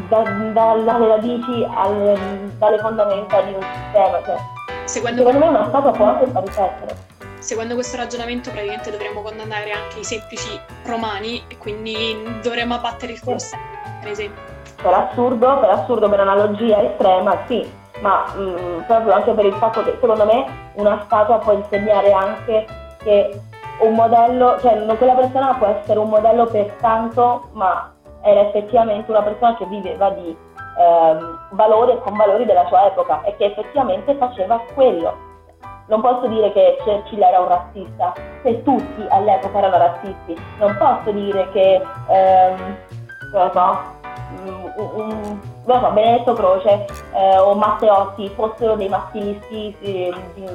da, dalle radici al, dalle fondamenta di un sistema. Cioè, secondo, secondo me una statua può anche riflettere seguendo questo ragionamento praticamente dovremmo condannare anche i semplici romani e quindi dovremmo abbattere il Colosseo, per esempio. Per assurdo, per assurdo, per analogia estrema, sì, ma mh, mm, proprio anche per il fatto che secondo me una statua può insegnare anche che un modello, cioè quella persona può essere un modello per tanto, ma era effettivamente una persona che viveva di ehm, valori e con valori della sua epoca e che effettivamente faceva quello non posso dire che Churchill era un razzista, se tutti all'epoca erano razzisti. Non posso dire che, ehm, non lo so, mm, un, non so, Benedetto Croce eh, o Matteotti fossero dei maschilisti eh,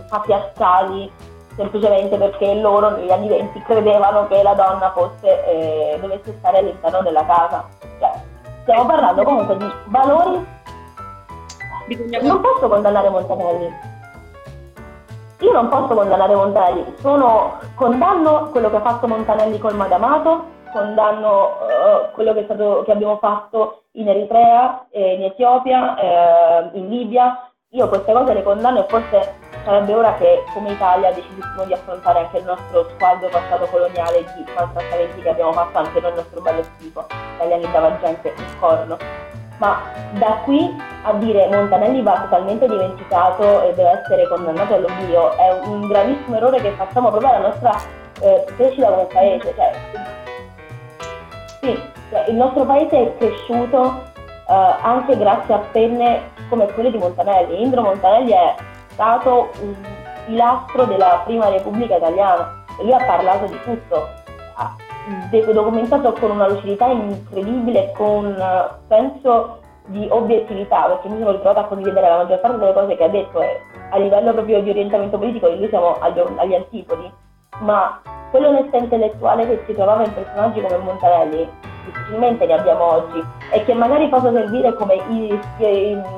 patriarcali semplicemente perché loro negli anni venti credevano che la donna fosse, eh, dovesse stare all'interno della casa. Cioè, stiamo parlando comunque di valori. Non posso condannare Montanelli io non posso condannare Montanelli, sono, condanno quello che ha fatto Montanelli col Madamato, condanno uh, quello che, stato, che, abbiamo fatto in Eritrea, eh, in Etiopia, eh, in Libia. Io queste cose le condanno e forse sarebbe ora che come Italia decidessimo di affrontare anche il nostro squadro passato coloniale di maltrattamenti che abbiamo fatto anche noi il nostro bello schifo. Gli italiani dava gente in corno ma da qui a dire Montanelli va totalmente dimenticato e deve essere condannato all'oblio è un gravissimo errore che facciamo proprio alla nostra eh, crescita come paese. Cioè, sì, cioè, il nostro paese è cresciuto eh, anche grazie a penne come quelle di Montanelli. Indro Montanelli è stato un pilastro della prima Repubblica Italiana e lui ha parlato di tutto. Documentato con una lucidità incredibile, con senso di obiettività, perché mi sono ritrovata a condividere la maggior parte delle cose che ha detto e a livello proprio di orientamento politico noi siamo agli, agli antipodi, ma quell'onestà intellettuale che si trovava in personaggi come Montanelli difficilmente ne abbiamo oggi e che magari possa servire come,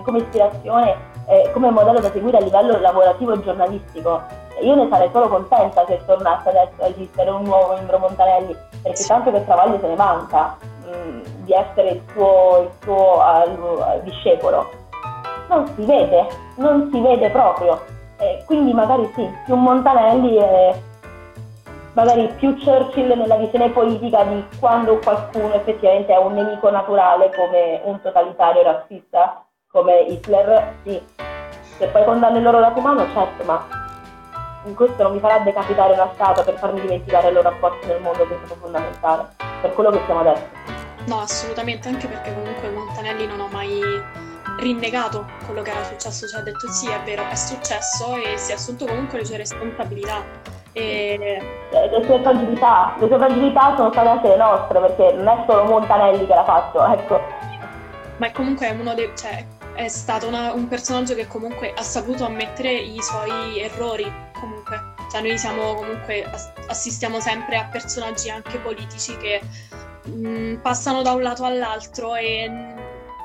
come ispirazione, eh, come modello da seguire a livello lavorativo e giornalistico. Io ne sarei solo contenta se tornasse adesso a esistere un nuovo membro Montanelli, perché tanto che Travaglio se ne manca mh, mm, di essere il suo, il suo uh, discepolo. Non si vede, non si vede proprio. Eh, quindi magari sì, più Montanelli e magari più Churchill nella visione politica di quando qualcuno effettivamente è un nemico naturale come un totalitario razzista come Hitler, sì. Se poi condanno loro lato umano, certo, ma questo non mi farà decapitare una statua per farmi dimenticare il loro apporto nel mondo che è stato fondamentale, per quello che siamo adesso. No, assolutamente, anche perché comunque Montanelli non ha mai rinnegato quello che era successo, cioè ha detto sì, è vero, è successo e si è assunto comunque le sue responsabilità. E... Le sue fragilità, le sue fragilità sono state anche le nostre, perché non è solo Montanelli che l'ha fatto, ecco. Ma è comunque uno dei... Cioè, è stato una, un personaggio che comunque ha saputo ammettere i suoi errori, comunque. Cioè noi siamo comunque, assistiamo sempre a personaggi anche politici che mh, mm, passano da un lato all'altro e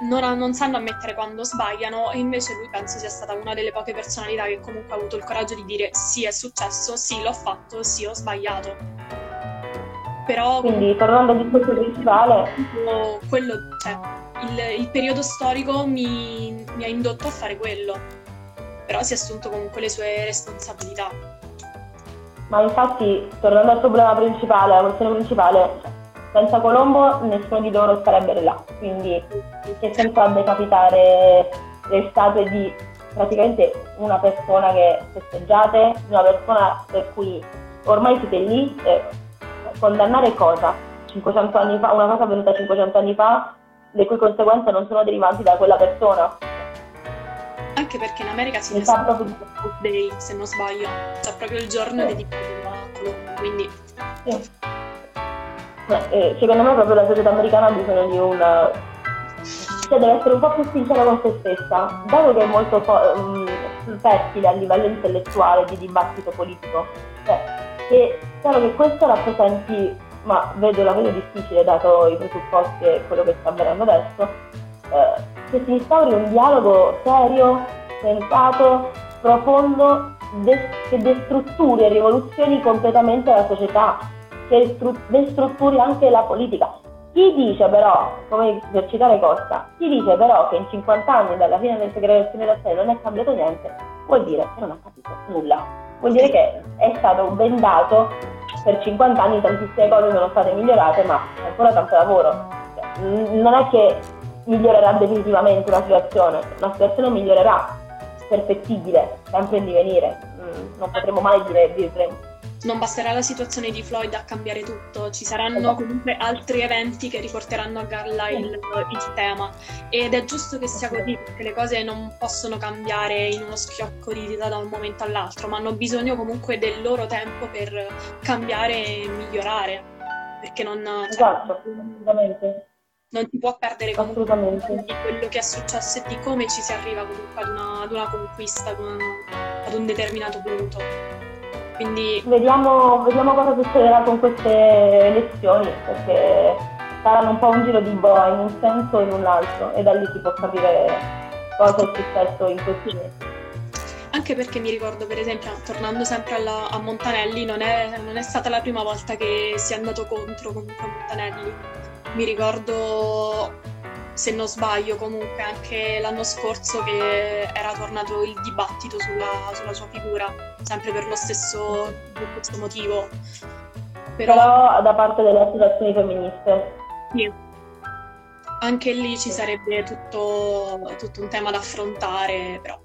non, non, sanno ammettere quando sbagliano e invece lui penso sia stata una delle poche personalità che comunque ha avuto il coraggio di dire sì è successo, sì l'ho fatto, sì ho sbagliato. Però quindi tornando al discorso principale quello, cioè, il, il periodo storico mi, mi ha indotto a fare quello, però si è assunto comunque le sue responsabilità. Ma infatti, tornando al problema principale, alla questione principale, senza Colombo nessuno di loro sarebbe là, quindi che senso ha decapitare le statue di praticamente una persona che festeggiate, una persona per cui ormai siete lì, e condannare cosa? 500 anni fa, una cosa avvenuta 500 anni fa, le cui conseguenze non sono derivanti da quella persona. Anche perché in America si fa proprio Day, se non sbaglio, c'è proprio il giorno sì. dedicato a Colombo, quindi... Sì. Eh, secondo me proprio la società americana ha bisogno di una cioè deve essere un po' più sincera con se stessa, dato che è molto um, fertile a livello intellettuale di dibattito politico, cioè, che chiaro che questo rappresenti, ma vedo, la vedo difficile dato i presupposti e quello che sta avvenendo adesso, eh, che si instauri un dialogo serio, sensato, profondo, de- che destrutturi e rivoluzioni completamente la società, che destrutturi anche la politica chi dice però, come per citare Costa, chi dice però che in 50 anni dalla fine del segregazione razziale non è cambiato niente, vuol dire che non ha capito nulla. Vuol dire che è stato bendato per 50 anni tantissime cose sono state migliorate, ma c'è ancora tanto lavoro. Non è che migliorerà definitivamente una situazione, la situazione migliorerà, perfettibile, sempre in divenire. Mm, non potremo mai dire, dire non basterà la situazione di Floyd a cambiare tutto, ci saranno esatto. comunque altri eventi che riporteranno a galla il, il, tema ed è giusto che sia così perché le cose non possono cambiare in uno schiocco di dita da un momento all'altro, ma hanno bisogno comunque del loro tempo per cambiare e migliorare, perché non, cioè, esatto, assolutamente. non si può perdere comunque di quello che è successo e di come ci si arriva comunque ad una, ad una conquista, ad un, ad un determinato punto. Quindi... Vediamo, vediamo cosa succederà con queste elezioni, perché saranno un po' un giro di boa in un senso o in un altro e da lì si può capire cosa è successo in questi mesi. Anche perché mi ricordo, per esempio, tornando sempre alla, a Montanelli, non è, non è, stata la prima volta che si è andato contro comunque a Montanelli. Mi ricordo se non sbaglio comunque anche l'anno scorso che era tornato il dibattito sulla, sulla sua figura, sempre per lo stesso, per questo motivo. Però, Però da parte delle associazioni femministe. Sì. Anche lì ci sarebbe tutto, tutto un tema da affrontare, però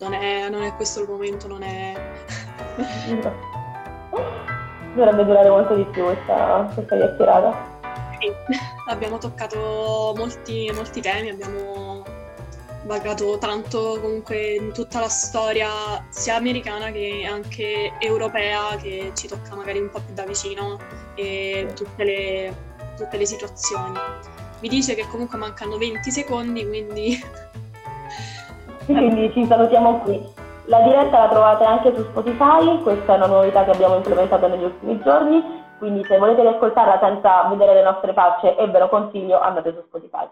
non è, non è questo il momento, non è... Dovrebbe durare molto di più questa, questa chiacchierata. Sì, abbiamo toccato molti, molti temi, abbiamo vagato tanto comunque in tutta la storia sia americana che anche europea che ci tocca magari un po' più da vicino e tutte le, tutte le situazioni. Mi dice che comunque mancano 20 secondi, quindi... quindi ci salutiamo qui. La diretta la trovate anche su Spotify, questa è una novità che abbiamo implementato negli ultimi giorni quindi se volete riascoltarla senza vedere le nostre facce e ve lo consiglio, andate su Spotify.